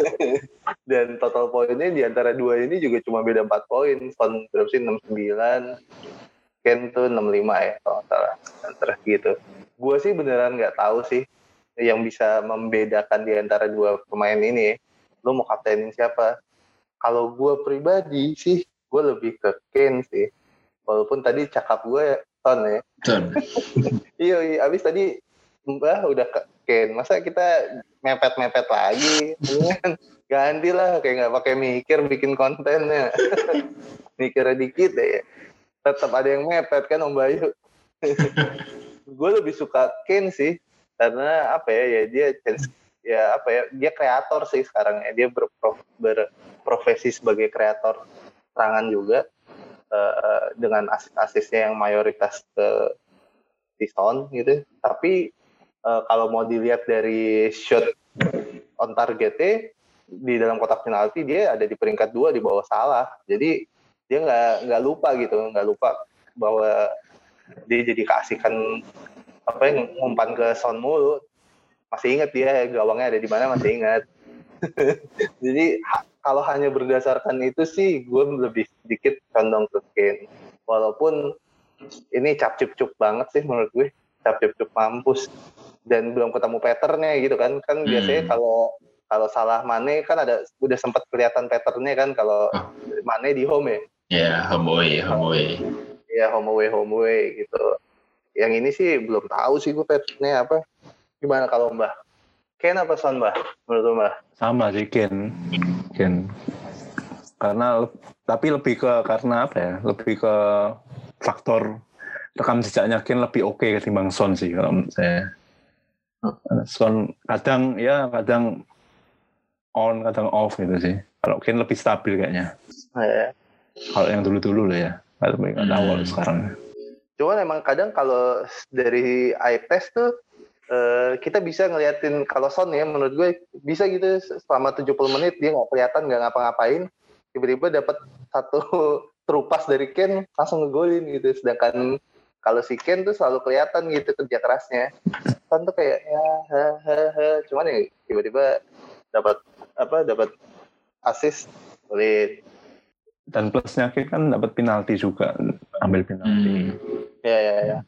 dan total poinnya di antara dua ini juga cuma beda 4 poin. Son berapa sih? 69 Ken tuh 65 ya kalau salah. Antara gitu. Gue sih beneran nggak tahu sih yang bisa membedakan di antara dua pemain ini. Lo mau kaptenin siapa? Kalau gue pribadi sih gue lebih ke Ken sih. Walaupun tadi cakap gue Son ya. Son. Iya, iya. Abis tadi Mbah udah Ken. Masa kita mepet-mepet lagi? Ganti lah, kayak nggak pakai mikir bikin kontennya. mikir dikit deh. Tetap ada yang mepet kan Om Bayu. gue lebih suka Ken sih, karena apa ya, ya dia ya apa ya, dia kreator sih sekarang ya. Dia berprof, berprofesi sebagai kreator serangan juga eh, dengan asis-asisnya yang mayoritas ke Son gitu. Tapi eh, kalau mau dilihat dari shot on targetnya di dalam kotak penalti dia ada di peringkat dua di bawah salah. Jadi dia nggak nggak lupa gitu, nggak lupa bahwa dia jadi keasikan apa yang ngumpan ke Son mulu. Masih ingat dia gawangnya ada di mana masih ingat. jadi ha- kalau hanya berdasarkan itu sih gue lebih sedikit condong ke Kane. Walaupun ini cap cip cup banget sih menurut gue cap cip cup mampus dan belum ketemu patternnya gitu kan. Kan Hmm. biasanya kalau kalau salah Mane kan ada udah sempat kelihatan patternnya kan kalau Oh. Mane di home ya? Ya, home away, home away. ya home away home away gitu. Yang ini sih belum tahu sih gue patternnya apa. Gimana kalau Mbah? Ken apa Son Mbah? Menurut Mbah? Sama sih Ken. Ken. Karena tapi lebih ke karena apa ya? Lebih ke faktor rekam jejaknya Ken lebih oke ketimbang Son sih kalau menurut saya Son kadang ya kadang on kadang off gitu sih. Kalau Ken lebih stabil kayaknya. Nah, ya. kalau yang dulu-dulu lah ya. Kalau Hmm. sekarang. Cuman emang kadang kalau dari eye test tuh eh, kita bisa ngeliatin kalau Son ya menurut gue bisa gitu. Selama 70 menit dia nggak kelihatan nggak ngapa-ngapain. Tiba-tiba dapat satu terupas dari Ken langsung ngegolin gitu. Sedangkan kalau si Ken tuh selalu kelihatan gitu kerja kerasnya Son tuh kayak ya he, he, he. cuman ya tiba-tiba dapat apa dapat assist sulit Dan plusnya Kane kan dapat penalti juga, ambil penalti. Hmm. ya ya ya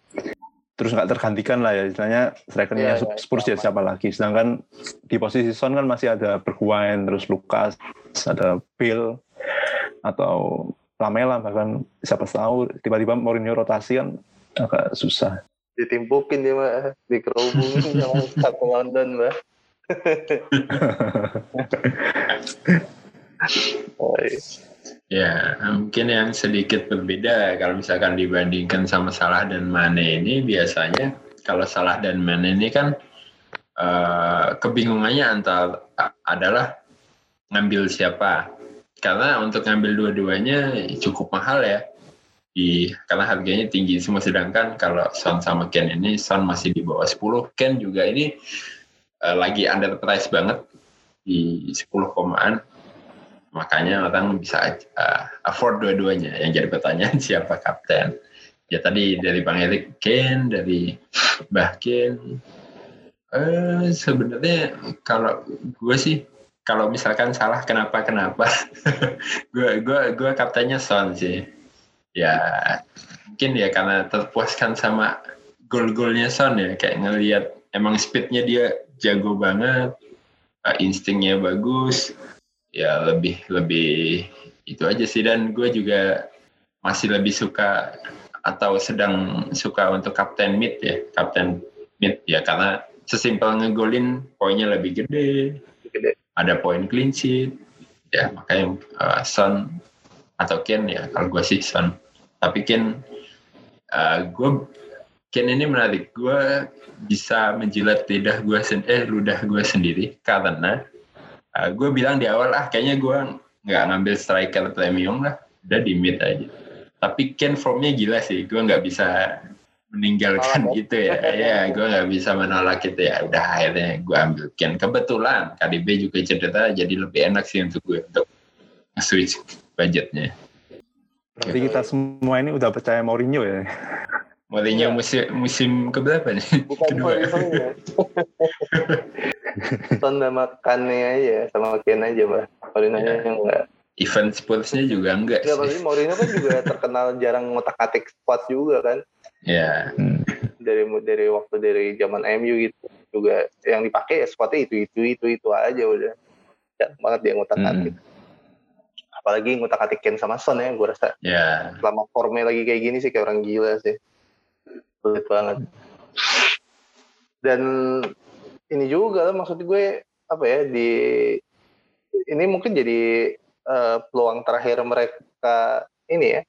Terus nggak tergantikan lah ya, istilahnya strikernya Iya, iya, Spurs ya siapa lagi. Sedangkan di posisi Son kan masih ada Bergwijn, terus Lucas, ada Bill, atau Lamela bahkan siapa tahu tiba-tiba Mourinho rotasi kan agak susah. ditimpukin dia mah dikerubungin sama satu London mbak Oh, iya. Ya, mungkin yang sedikit berbeda kalau misalkan dibandingkan sama Salah dan Mane ini biasanya kalau Salah dan Mane ini kan eh, kebingungannya antara adalah ngambil siapa. Karena untuk ngambil dua-duanya cukup mahal ya. Di, karena harganya tinggi semua. Sedangkan kalau Son sama Ken ini Son masih di bawah 10 Ken juga ini eh, lagi underprice banget di 10 komaan. Makanya orang bisa uh, afford dua-duanya. Yang jadi pertanyaan siapa kapten? Ya tadi dari bang Erik Ken dari Mbah Ken. Eh sebenarnya kalau gue sih kalau misalkan salah kenapa kenapa gue gue gue kaptennya Son sih ya mungkin ya karena terpuaskan sama gol-golnya Son ya kayak ngelihat emang speednya dia jago banget uh, instingnya bagus. Ya lebih lebih itu aja sih. Dan gue juga masih lebih suka atau sedang suka untuk kapten mid ya kapten mid ya karena sesimpel ngegolin poinnya lebih gede. Gede. ada poin clean sheet. Ya makanya uh, Son atau Ken ya kalau gue sih Son tapi Ken uh, gue Ken ini menarik. Gue bisa menjilat lidah gue sen eh ludah gue sendiri karena uh, gue bilang di awal ah kayaknya gue nggak ngambil striker premium lah. Udah di mid aja. Tapi Ken formnya gila sih. Gue nggak bisa meninggalkan ya? gitu ya. Ya gue nggak bisa menolak itu ya. Udah akhirnya gue ambil Ken. Kebetulan KDB juga cedera jadi lebih enak sih untuk gue untuk switch budgetnya Berarti kita semua ini udah percaya Mourinho ya. Mourinho Iya. musim musim keberapa nih? Bukan kedua. Son ya Son sama Kane aja sama Ken aja mbak. Mourinho Ya. yang enggak. Event Spursnya juga enggak sih. maksudnya Mourinho kan juga terkenal jarang ngotak-atik squad juga kan. Ya Hmm. dari dari waktu dari zaman MU gitu juga. Yang dipakai ya squadnya itu itu itu itu aja udah. Jarang banget dia ngotak-atik apalagi ngotak-atik Ken sama Son ya gue rasa. Ya. Selama formnya lagi kayak gini sih kayak orang gila sih. Sulit banget. Dan ini juga lah maksud gue apa ya di ini mungkin jadi eh, peluang terakhir mereka ini ya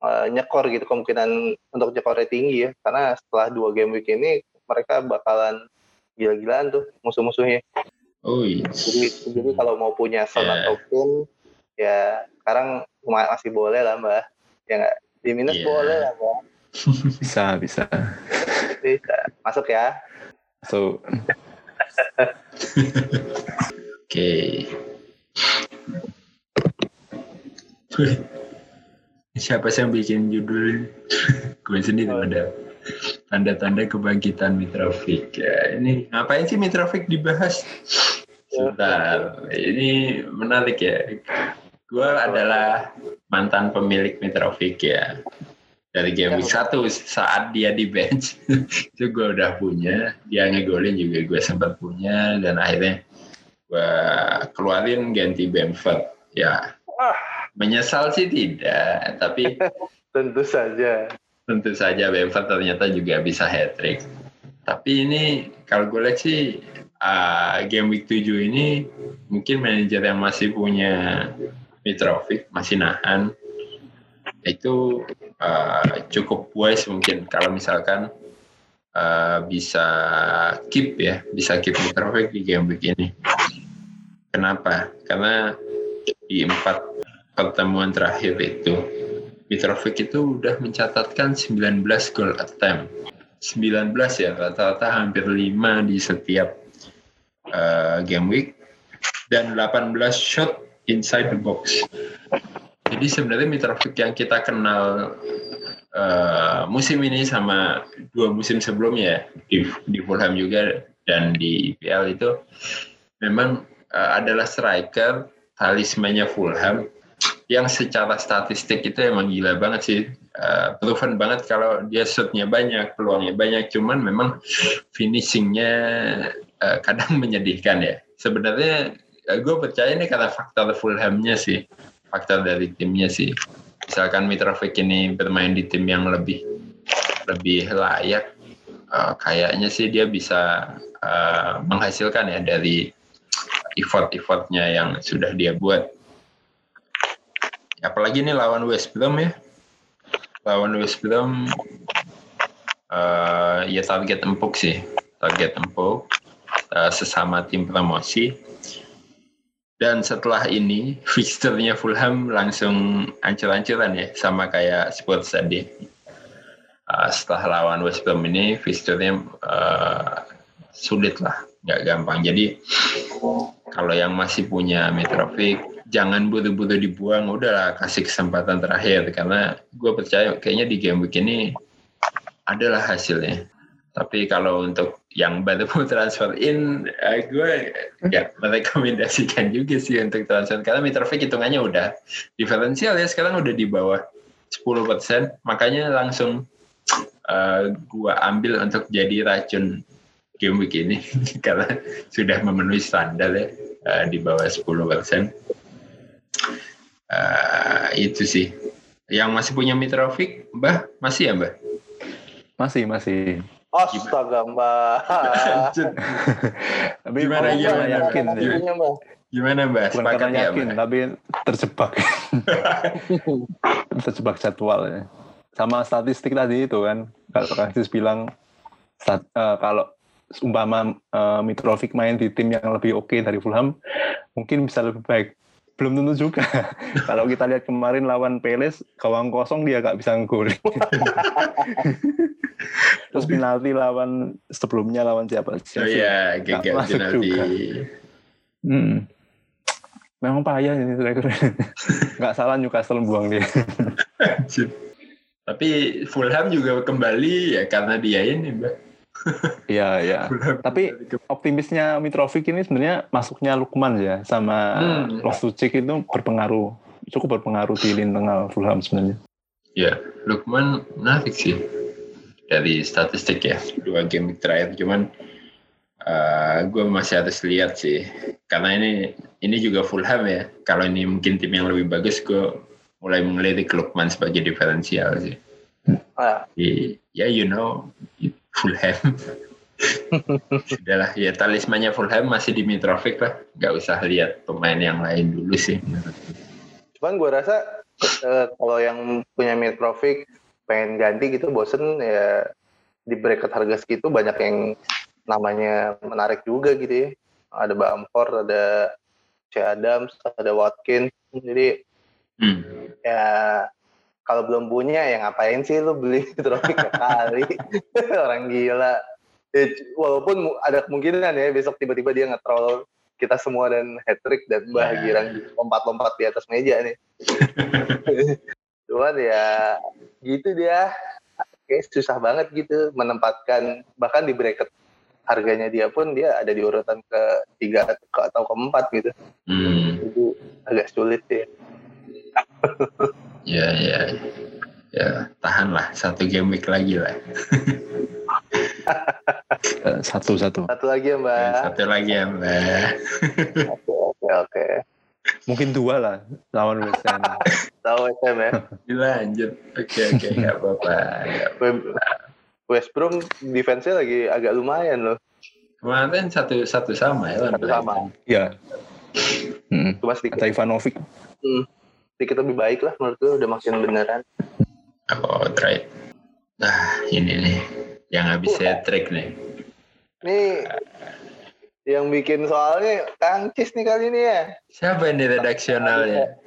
eh, nyekor gitu kemungkinan untuk nyekornya tinggi ya. Karena setelah dua game week ini mereka bakalan gila-gilaan tuh musuh-musuhnya. Oh iya. Jadi jadi kalau mau punya Son Yeah. atau Ken ya sekarang ma- masih boleh lah mbak ya nggak di minus Yeah. boleh lah mbak Bisa, bisa. bisa masuk ya So, Oke. Wih, Siapa sih yang bikin judul? Gue sendiri Oh. ada tanda-tanda kebangkitan Mitrovic. Ya, ini ngapain sih Mitrovic dibahas? Sebentar, ini menarik ya. Gue adalah mantan pemilik Mitrovic ya. Dari game week 1 saat dia di bench. Itu gue udah punya. Dia ngegolin juga gue sempat punya. Dan akhirnya gue keluarin ganti Bamford ya. Menyesal sih tidak tapi tentu saja. Tentu saja Bamford ternyata juga bisa hat trick tapi ini kalau gue lihat sih ah, game week 7 ini mungkin manajer yang masih punya Mitrovic masih nahan. Itu ah, cukup wise mungkin. Kalau misalkan ah, bisa keep ya bisa keep Mitrovic di game week ini. Kenapa? Karena di empat pertemuan terakhir itu Mitrovic itu udah mencatatkan 19 goal attempt. 19 ya rata-rata hampir 5 di setiap uh, game week. Dan 18 shot inside the box Jadi sebenarnya Mitrovic yang kita kenal uh, musim ini sama dua musim sebelumnya di, di Fulham juga dan di IPL itu memang uh, adalah striker talismannya Fulham yang secara statistik itu emang gila banget sih. Uh, proven banget kalau dia shootnya banyak, peluangnya banyak, cuman memang finishingnya uh, kadang menyedihkan ya. Sebenarnya gue percaya ini karena faktor Fulhamnya sih, faktor dari timnya sih. Misalkan Mitrovic ini bermain di tim yang lebih lebih layak, uh, kayaknya sih dia bisa uh, menghasilkan ya dari effort-effortnya yang sudah dia buat. Apalagi ini lawan West Brom ya. Lawan West Brom uh, ya target empuk sih. Target empuk sesama tim promosi dan setelah ini fixturnya Fulham langsung ancur-ancuran ya sama kayak Spurs tadi. Uh, setelah lawan West Brom ini fixturnya uh, sulit lah nggak gampang. Jadi kalau yang masih punya Mitrovic jangan buru-buru dibuang udahlah kasih kesempatan terakhir. Karena gue percaya kayaknya di game week ini adalah hasilnya. Tapi kalau untuk yang baru mau transfer in uh, gue ya merekomendasikan juga sih untuk transfer. Karena Mitrovic hitungannya udah diferensial ya sekarang udah di bawah 10% makanya langsung uh, gue ambil untuk jadi racun game week ini. Karena sudah memenuhi standar ya uh, di bawah 10% uh, itu sih. Yang masih punya Mitrovic Mbah masih ya Mbah? Masih masih Astaga mbak. tapi gimana gimana yakin ya. Gimana mbak? Bukan Sepakat karena yakin, ya, tapi terjebak. terjebak jadwal Sama statistik tadi itu kan, kalau Francis bilang stat, uh, kalau umpama uh, Mitrovic main di tim yang lebih oke okay dari Fulham, mungkin bisa lebih baik belum tentu juga. Kalau kita lihat kemarin lawan Peles, gawang kosong dia gak bisa ngegol. Terus penalti lawan sebelumnya lawan siapa? Oh iya, gagal penalti. Juga. Hmm. Memang payah ini striker. Gak salah Newcastle buang dia. Tapi Fulham juga kembali ya karena dia ini, Mbak. Iya, iya. Tapi optimisnya Mitrovic ini sebenarnya masuknya Lukman ya sama hmm. Loftus-Cheek itu berpengaruh, cukup berpengaruh di lini tengah Fulham sebenarnya. Ya, Lukman menarik sih dari statistik ya dua game terakhir. Cuman uh, eh, gue masih harus lihat sih karena ini ini juga Fulham ya. Kalau ini mungkin tim yang lebih bagus, gue mulai mengelirik Lukman sebagai diferensial sih. Ah. Ya, you know, Fulham. Sudahlah, ya talismannya Fulham masih di Mitrovic lah. Gak usah lihat pemain yang lain dulu sih. Cuman gue rasa uh, kalau yang punya Mitrovic pengen ganti gitu bosen ya di bracket harga segitu banyak yang namanya menarik juga gitu ya. Ada Bamford, ada C. Adams, ada Watkins. Jadi hmm. ya kalau belum punya ya ngapain sih lu beli trofi kali orang gila. Ya, walaupun ada kemungkinan ya besok tiba-tiba dia nge-troll kita semua dan hat trick dan bah yeah. girang lompat-lompat di atas meja nih. Cuman ya gitu dia. Kayak susah banget gitu menempatkan bahkan di bracket harganya dia pun dia ada di urutan ke tiga atau keempat gitu. Hmm. itu agak sulit ya ya ya. Ya tahanlah. Satu game week lagi lah. Satu satu. Satu lagi ya mbak. Ya, satu lagi ya mbak. Oke oke oke. Mungkin dua lah lawan West Ham. Lawan West Ham ya? Dilanjut oke oke. Nggak apa-apa West Brom defense-nya lagi agak lumayan loh. Kemarin satu satu sama ya satu sama. Ya hmm. cuma sedikit Ivanovic. Hmm sedikit lebih baik lah menurut gue udah makin beneran. Oh, try. Nah, ini nih yang habis saya track nih. Nih yang bikin soalnya Kang Cis nih kali ini ya. Siapa ini redaksionalnya?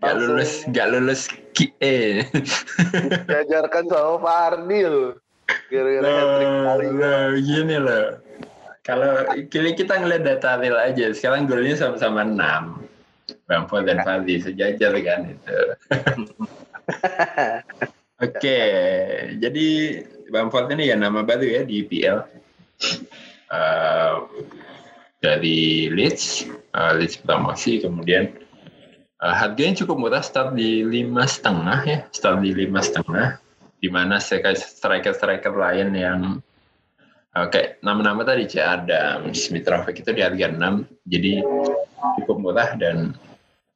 Gak lulus, gak lulus QE. Diajarkan sama Fardi loh. Gara-gara hat-trick kali loh, gini loh. Kalau kita ngeliat data real aja, sekarang golnya sama-sama 6 Bamford dan Fadli sejajar kan itu. Oke, jadi Bamford ini ya nama baru ya di IPL. Uh, dari Leeds, uh, Leeds promosi, kemudian uh, harganya cukup murah, start di lima setengah ya, start di lima setengah, di mana striker-striker lain yang Oke, nama-nama tadi C. Adams, Mitrovic itu di harga 6, jadi cukup murah dan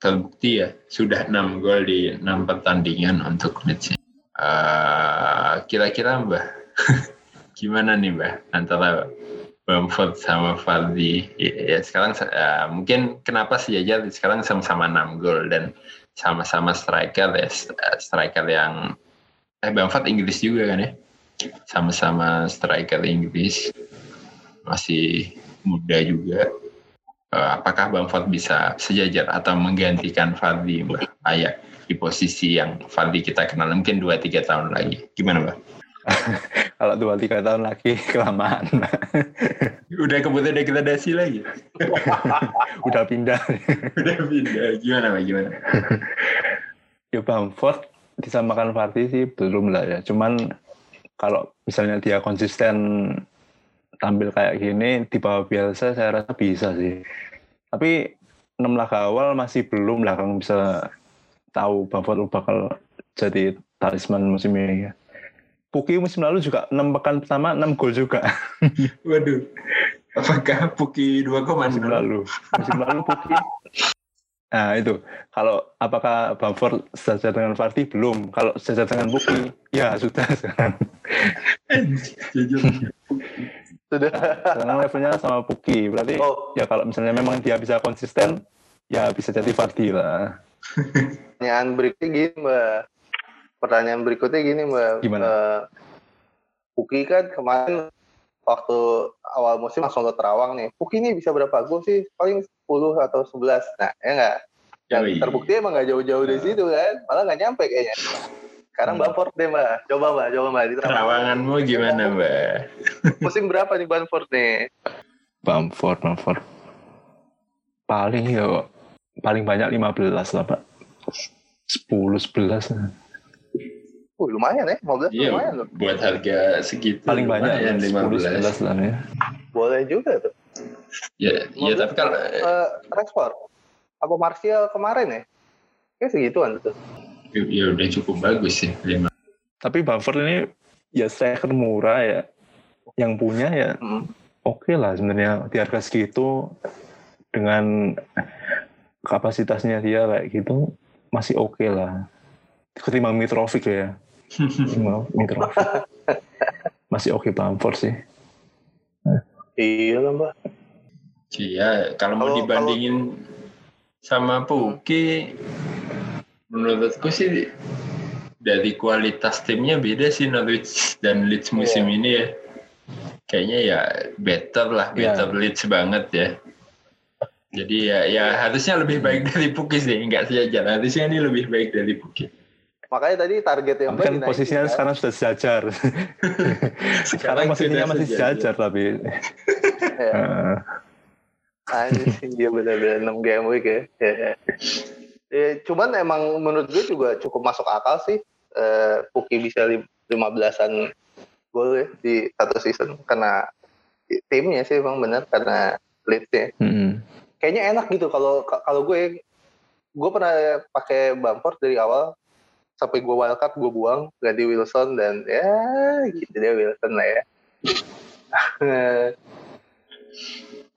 terbukti ya, sudah 6 gol di 6 pertandingan untuk Leeds. Uh, kira-kira Mbak, gimana nih Mbak, antara Bamford sama Fardi? Ya, ya sekarang uh, mungkin kenapa sejajar sekarang sama-sama 6 gol dan sama-sama striker ya, striker yang eh Bamford Inggris juga kan ya? sama-sama striker Inggris masih muda juga uh, apakah Bamford bisa sejajar atau menggantikan Fardi Mbak Ayak di posisi yang Fardi kita kenal mungkin 2-3 tahun lagi gimana Mbak? Kalau dua tiga tahun lagi kelamaan. Udah kebutuhan degradasi lagi. Udah pindah. Udah pindah. Gimana Mbak? Gimana? ya Bamford disamakan Fardi sih belum lah ya. Cuman kalau misalnya dia konsisten tampil kayak gini di bawah biasa saya rasa bisa sih. Tapi enam laga awal masih belum lah kalau bisa tahu Bamford bakal jadi talisman musim ini ya. Puki musim lalu juga enam pekan pertama enam gol juga. Waduh. Apakah Puki dua koma musim lalu? Musim lalu Puki Nah itu, kalau apakah Bamford sejajar dengan Vardy? Belum. Kalau sejajar dengan Buki, ya sudah sekarang. sudah. Sekarang levelnya sama Buki. Berarti oh. ya kalau misalnya memang dia bisa konsisten, ya bisa jadi Vardy lah. Pertanyaan berikutnya gini Mbak. Pertanyaan berikutnya gini Mbak. Gimana? Uh, Puki kan kemarin waktu awal musim langsung ke Terawang nih. Puki ini bisa berapa gol sih? Paling 10 atau 11. Nah, ya enggak? Yang terbukti emang nggak jauh-jauh dari situ kan. Malah nggak nyampe kayaknya. Sekarang hmm. Bamford deh mbak. Coba mbak, coba mbak. Di Terawanganmu gimana mbak? Musim berapa nih Bamford nih? Bamford, Bamford. Paling ya, paling banyak 15 lah pak. 10, 11. Uh, lumayan ya, 15 iya, lumayan loh. Buat harga segitu. Paling banyak ya, 10, 11 lah ya. Boleh juga tuh. Ya, ya tapi kalau... Uh, Rashford apa Martial kemarin ya? Kayak segituan tuh. Ya, udah cukup bagus sih lima. Tapi Bamford ini ya striker murah ya. Yang punya ya hmm. oke okay lah sebenarnya di harga segitu dengan kapasitasnya dia kayak gitu masih oke okay lah. Ketimbang Mitrovic ya. Mitrovic. Masih oke okay Bamford sih. Iya lah mbak. Iya, kalau mau dibandingin sama Puki menurutku sih dari kualitas timnya beda sih Norwich dan Leeds musim yeah. ini ya kayaknya ya better lah iya. better yeah. Leeds banget ya jadi ya ya harusnya lebih baik dari Puki sih nggak sejajar harusnya ini lebih baik dari Puki makanya tadi target yang kan posisinya kan? sekarang sudah sejajar sekarang, sekarang posisinya masih sejajar, sejajar tapi ya. Anjing, dia benar-benar 6 game week ya. Ya. ya. Cuman emang menurut gue juga cukup masuk akal sih. Uh, Puki bisa 15-an gol ya di satu season. Karena timnya sih emang benar karena leadsnya. Mm -hmm. Kayaknya enak gitu kalau kalau gue gue pernah pakai bumper dari awal sampai gue wildcard gue buang ganti Wilson dan ya gitu deh Wilson lah ya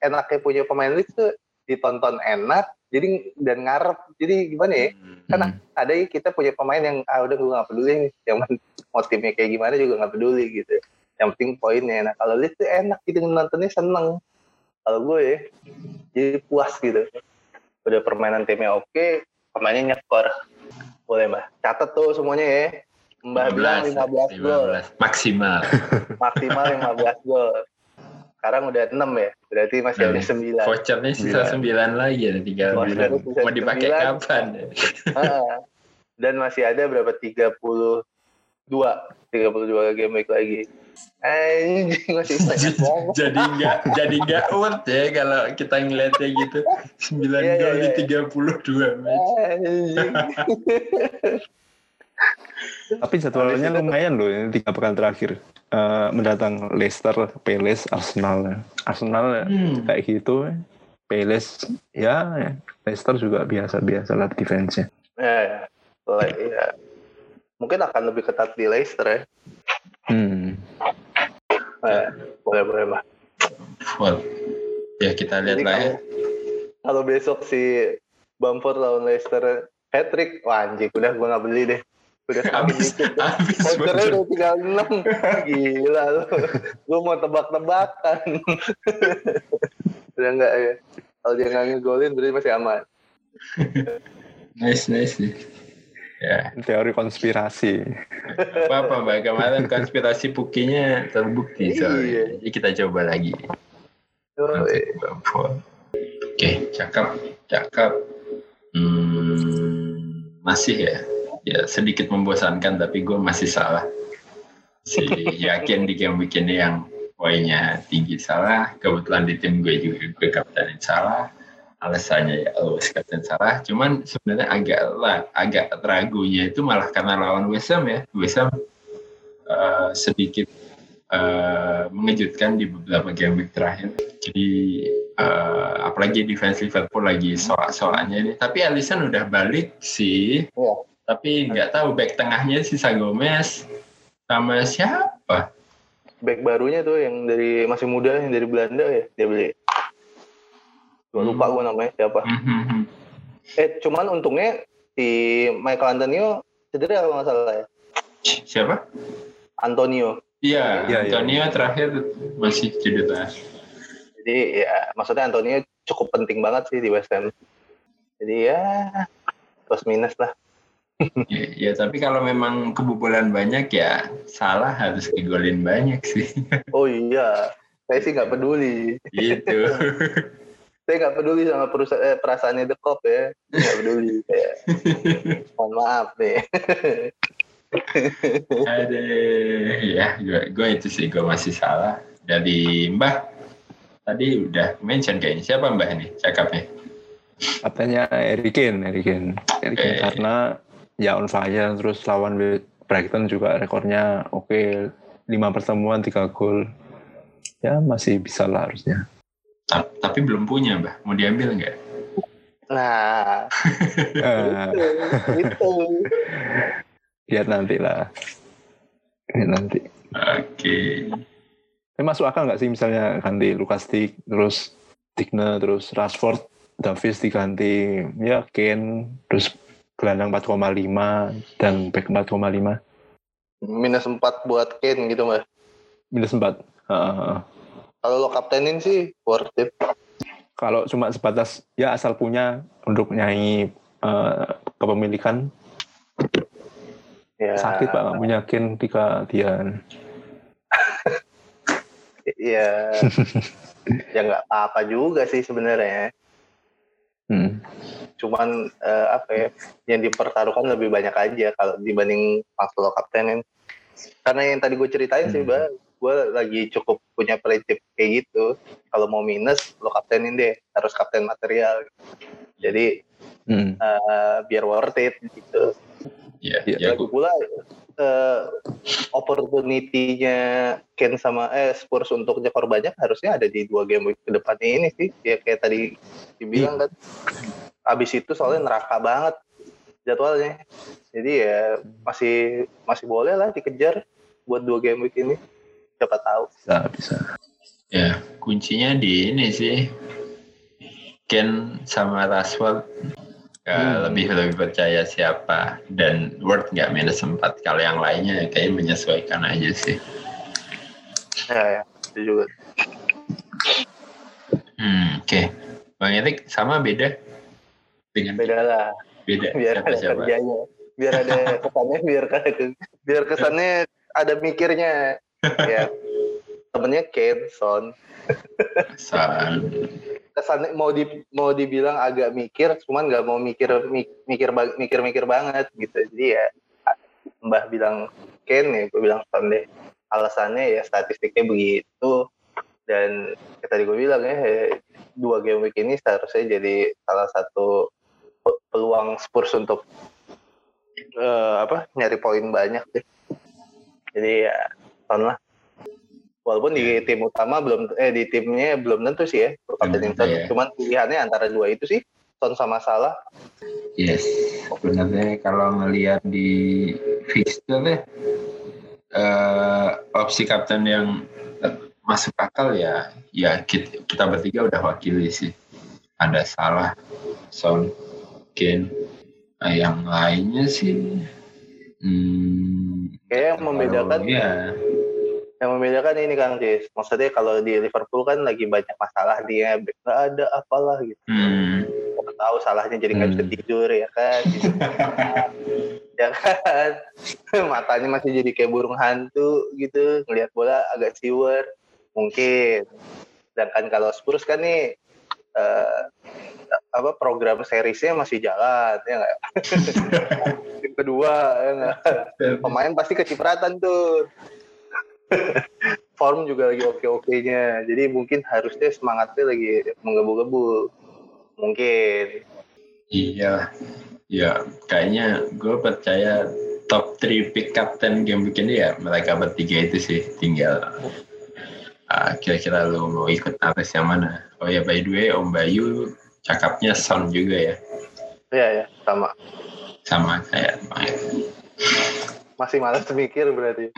enaknya punya pemain tuh ditonton enak jadi dan ngarep. Jadi gimana ya? Hmm. karena ada kita punya pemain yang ah udah gue gak peduli nih. Yang mau timnya kayak gimana juga gak peduli gitu. Yang penting poinnya. Nah kalau lead tuh enak gitu nontonnya seneng. Kalau gue ya jadi puas gitu. Udah permainan timnya oke pemainnya nyekor. Boleh mbak catat tuh semuanya ya. Mbak bilang 15 gol. Maksimal. Maksimal 15 gol sekarang udah 6 ya berarti masih ada 9 vouchernya sisa 9 lagi ada tinggal mau dipakai kapan? Dan masih ada berapa? 30 dua. 32 game week lagi. Anjing masih banyak banget. jadi nggak jadi nggak worth ya kalau kita ngeliatnya gitu. 9 Iya, iya, gol di iya. 32 match Tapi jadwalnya lumayan loh ini tiga pekan terakhir. Eh, mendatang Leicester, Palace, Arsenal. Arsenal Hmm. kayak gitu. Palace ya, ya. Leicester juga biasa-biasa lah defense-nya. ya, ya. ya. mungkin akan lebih ketat di Leicester ya Hmm. Eh, boleh boleh bah Well, ya kita lihat Jadi lah ya kalau, kalau besok si Bamford lawan Leicester hat-trick, wah anjing, udah gue gak beli deh. Udah semakin habis dikit. habis Vouchernya bener. udah tinggal 6. Gila lu. Gue mau tebak-tebakan. udah enggak ya. Kalau dia nggak ngegolin berarti masih aman. nice nice sih ya Teori konspirasi. apa apa mbak kemarin konspirasi pukinya terbukti soalnya Iya. jadi kita coba lagi Oh, oke cakep cakep hmm, masih ya ya sedikit membosankan tapi gue masih salah. Si yakin di game week ini yang poinnya tinggi salah. Kebetulan di tim gue juga gue kaptenin salah. Alasannya ya always kapten salah. Cuman sebenarnya agak lah agak ragunya itu malah karena lawan West Ham ya. West Ham eh, sedikit eh, mengejutkan di beberapa game week terakhir. Jadi eh, apalagi defense Liverpool lagi soak-soaknya ini. Tapi Alisson udah balik sih. Iya. Tapi nggak tahu back tengahnya sisa Gomez sama siapa Back barunya tuh yang dari masih muda yang dari Belanda ya dia beli. Gua lupa gue namanya siapa. Mhm. Eh cuman untungnya si Michael Antonio cedera kalau nggak salah ya. siapa Antonio. Iya, iya. Antonio terakhir masih cedera. Jadi ya maksudnya Antonio cukup penting banget sih di West Ham. Jadi ya plus minus lah. Ya, ya, tapi kalau memang kebobolan banyak ya salah harus digolin banyak sih. Oh iya, saya sih nggak peduli. gitu. Saya nggak peduli sama perusahaan eh, perasaannya The Cop ya. Nggak peduli. Kayak, mohon maaf nih. Ada ya, gue, gue itu sih gue masih salah. Dari Mbah tadi udah mention kayaknya siapa Mbah ini cakapnya? Katanya Harry Kane. Harry Kane Eh. karena ya on fire terus lawan Brighton juga rekornya oke 5 pertemuan 3 gol. Ya masih bisa lah harusnya. Ta- Tapi belum punya Mbah, mau diambil nggak? Nah, Eh, itu. itu. lihat nanti lah. Lihat nanti. Oke. Tapi masuk akal nggak sih misalnya ganti Lucas Dick, terus Digne, terus Rashford, Davis diganti ya Kane, terus gelandang 4,5 dan back 4,5 Minus 4 buat Kane gitu mbak. minus 4. Heeh. Kalau lo kaptenin sih worth it. kalau cuma sebatas ya asal punya untuk nyanyi eh, kepemilikan Ya, sakit pak nggak punya Kane ketika dia Ya, ya nggak apa-apa juga sih sebenarnya. Hmm. Cuman eh, apa ya, yang dipertaruhkan lebih banyak aja kalau dibanding lo kaptenin. Karena yang tadi gue ceritain sih, Hmm. Mbak, gue lagi cukup punya prinsip kayak gitu. Kalau mau minus, lo kaptenin deh, harus kapten material. Jadi Hmm. eh, biar worth it gitu. Ya, Iya, ya, Lagi pula eh, opportunity-nya Ken sama eh Spurs untuk nyekor banyak harusnya ada di dua game week ke depan ini sih. Ya kayak tadi dibilang kan. Abis itu soalnya neraka banget jadwalnya. Jadi ya masih masih boleh lah dikejar buat dua game week ini. Siapa tahu. bisa bisa ya, kuncinya di ini sih. Ken sama Rashford ya, Hmm. lebih lebih percaya siapa dan Word nggak minus sempat kalau yang lainnya kayak menyesuaikan aja sih. Ya, ya. Itu juga. Hmm, Oke, Bang Erik sama beda dengan Beda lah. beda Biar siapa ada siapa? kerjanya. Biar ada kesannya, biar biar kesannya ada mikirnya. Ya. Temennya Ken, Son. San. kesannya mau di mau dibilang agak mikir cuman nggak mau mikir mik- mikir mikir mikir banget gitu. Jadi ya Mbah bilang Ken ya gue bilang deh. Alasannya ya statistiknya begitu. Dan kayak tadi gue bilang ya dua game week ini seharusnya jadi salah satu pe- peluang Spurs untuk eh, apa nyari poin banyak deh. Jadi ya Son lah walaupun di tim utama belum eh di timnya belum tentu sih ya Son ya. cuman pilihannya antara dua itu sih Son sama Salah Yes, sebenarnya kalau ngelihat di fixture ya, eh, opsi kapten yang masuk akal ya, ya kita, kita bertiga udah wakili sih. Ada Salah, Son, Kane, Nah, yang lainnya sih. Hmm, kayak yang membedakan ya, yang membedakan ini Kang Cis. Maksudnya kalau di Liverpool kan lagi banyak masalah dia nggak ada apalah gitu. Hmm, Nggak tahu salahnya jadi nggak bisa Hmm. tidur ya kan? Tidur. ya kan? Matanya masih jadi kayak burung hantu gitu ngelihat bola agak siwer. Mungkin. Sedangkan kalau Spurs kan nih eh, apa program seriesnya masih jalan ya nggak? Kedua ya nggak? Pemain pasti kecipratan tuh form juga lagi oke-okenya. Jadi mungkin harusnya semangatnya lagi menggebu-gebu. Mungkin. Iya, ya kayaknya gue percaya top 3 pick kapten game begini ya mereka bertiga itu sih tinggal ah, kira-kira lu mau ikut atas yang mana? Oh ya by the way Om Bayu cakapnya Son juga ya. Ya ya sama. Sama kayak masih malas mikir berarti.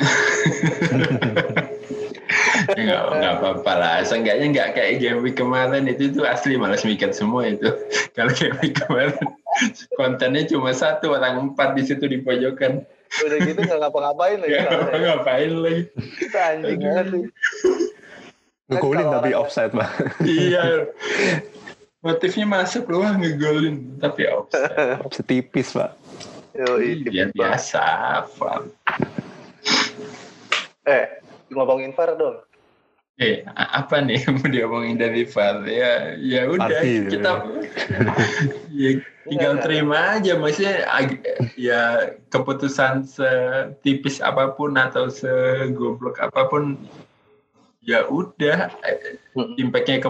Nggak nggak apa-apa lah. Seenggaknya nggak kayak game week kemarin itu tuh asli malas mikir semua itu. Kalau game week kemarin kontennya cuma satu orang empat di situ di pojokan. Udah gitu nggak ngapa-ngapain lagi. Nggak soalnya. ngapain lagi. Kita anjing banget sih. Ngegolin Kalau tapi offside mah. iya. Motifnya masuk loh ngegolin. Tapi offside. Setipis pak. Iya biasa Fam. eh ngomongin VAR dong Eh, apa nih yang mau diomongin dari VAR? Ya, ya udah Arti, kita ya, tinggal terima aja. Maksudnya ya keputusan setipis apa pun atau segoblok apa pun ya udah impactnya ke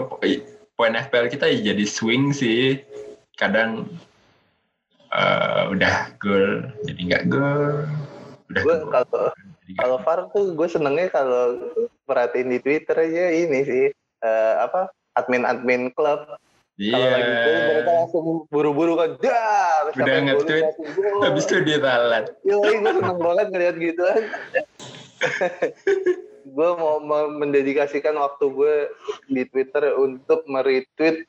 poin FPL kita ya jadi swing sih. Kadang eh, udah gol jadi nggak gol. Udah gue kalau kalau VAR tuh gue senengnya kalau perhatiin di Twitter aja ini sih eh, apa admin-admin klub Iya. kalau lagi mereka langsung buru-buru kan siapa Udah nge-tweet. Habis itu dia ralat. Yoi, gue seneng banget ngeliat gituan. gue mau mau mendedikasikan waktu gue di Twitter untuk meretweet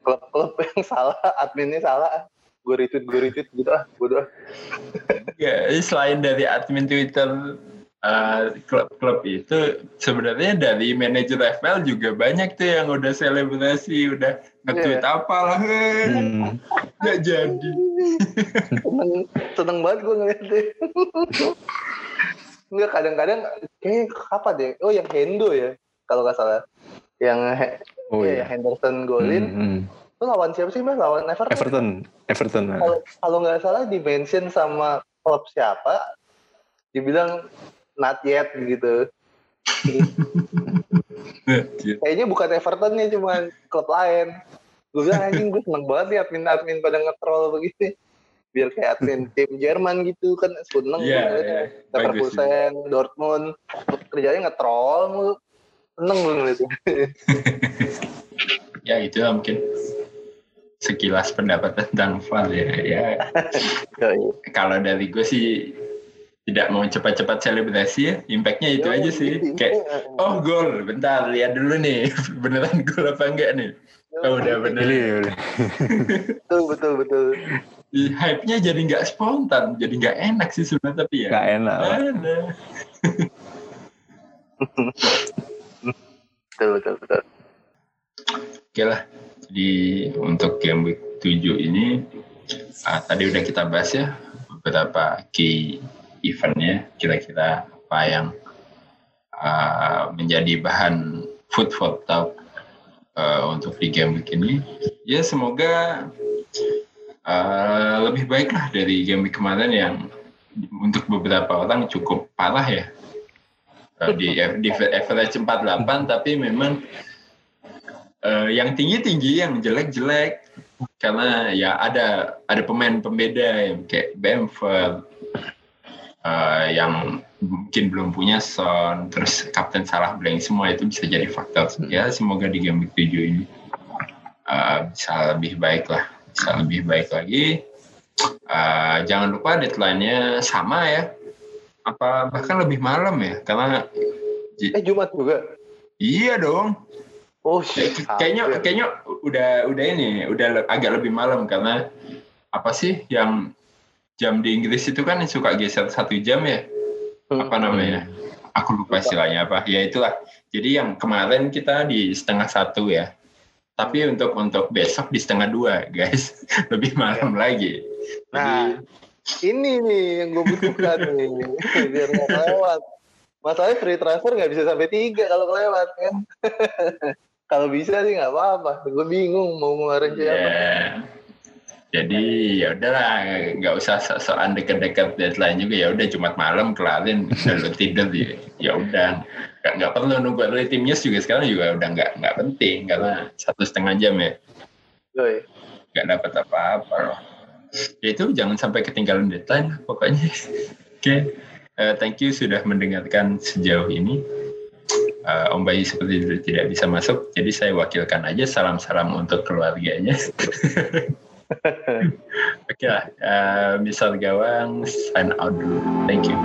klub-klub yang salah, adminnya salah. Gue retweet, gue retweet gitu ah, bodoh. ah. Ya, selain dari admin Twitter uh, klub-klub itu, sebenarnya dari manajer FPL juga banyak tuh yang udah selebrasi, udah nge-tweet Iya. apalah, eh, Hmm. nggak jadi. seneng, seneng banget gue ngeliatnya. Enggak, kadang-kadang kayak apa deh? Oh, yang Hendo ya, kalau nggak salah. Yang Oh iya, iya. Henderson golin. Hmm, hmm. Itu lawan siapa sih, Mas? Lawan Everton. Everton. Everton. nah. kalau kalau nggak salah di mention sama klub siapa dibilang not yet gitu kayaknya bukan Everton nya cuma klub lain gue bilang anjing gue seneng banget nih admin admin pada nge-troll begini biar kayak admin tim Jerman gitu kan seneng Iya, iya. ngeliatnya. Bagus Leverkusen Dortmund kerjanya nge-troll mulu seneng gue ngeliatnya ya itu lah mungkin sekilas pendapat tentang VAR ya. ya kalau dari gue sih tidak mau cepat-cepat selebrasi ya, impactnya itu aja sih. Kayak oh gol, bentar lihat dulu nih beneran gol apa enggak nih? Oh, udah bener. Ini udah. betul betul betul Di hype-nya jadi nggak spontan, jadi nggak enak sih sebenarnya tapi ya. Gak enak. Betul betul betul Oke lah. Jadi untuk game week 7 ini ah, tadi udah kita bahas ya beberapa key eventnya kira-kira apa yang ah, menjadi bahan food for thought ah, untuk di game week ini. Ya semoga ah, lebih baik lah dari game week kemarin yang untuk beberapa orang cukup parah ya. Uh, di, di average 48 tapi memang uh, yang tinggi-tinggi yang jelek-jelek. Karena ya ada ada pemain pembeda yang kayak Bamford uh, yang mungkin belum punya Son terus Kapten Salah Blank semua itu bisa jadi faktor. Ya semoga di game 7 ini uh, bisa lebih baik lah bisa lebih baik lagi. Uh, jangan lupa deadline-nya sama ya. Apa bahkan lebih malam ya karena eh Jumat juga? Iya dong oh kayaknya kayaknya udah udah ini udah agak lebih malam karena apa sih yang jam di Inggris itu kan suka geser satu jam ya? Apa namanya? Aku lupa istilahnya apa. Ya itulah. Jadi yang kemarin kita di setengah satu ya. Tapi untuk untuk besok di setengah dua guys. Lebih malam ya. lagi. Nah Jadi, ini nih yang gue butuhkan nih. Biar nggak kelewat. Masalahnya free transfer nggak bisa sampai tiga kalau kelewat kan kalau bisa sih nggak apa-apa. Gue bingung mau ngeluarin siapa. Yeah. jadi ya udahlah nggak usah soal deket-deket deadline juga. Ya udah jumat malam kelarin udah tidur ya ya udah. Nggak perlu nunggu dari news juga sekarang juga udah nggak nggak penting. Karena satu setengah jam ya. Nggak dapat apa-apa loh. Ya itu jangan sampai ketinggalan deadline pokoknya. Oke. Okay. uh, eh, thank you sudah mendengarkan sejauh ini uh, Om Bayi seperti itu tidak bisa masuk, jadi saya wakilkan aja salam-salam untuk keluarganya. Oke okay lah, uh, misal gawang sign out dulu. Thank you.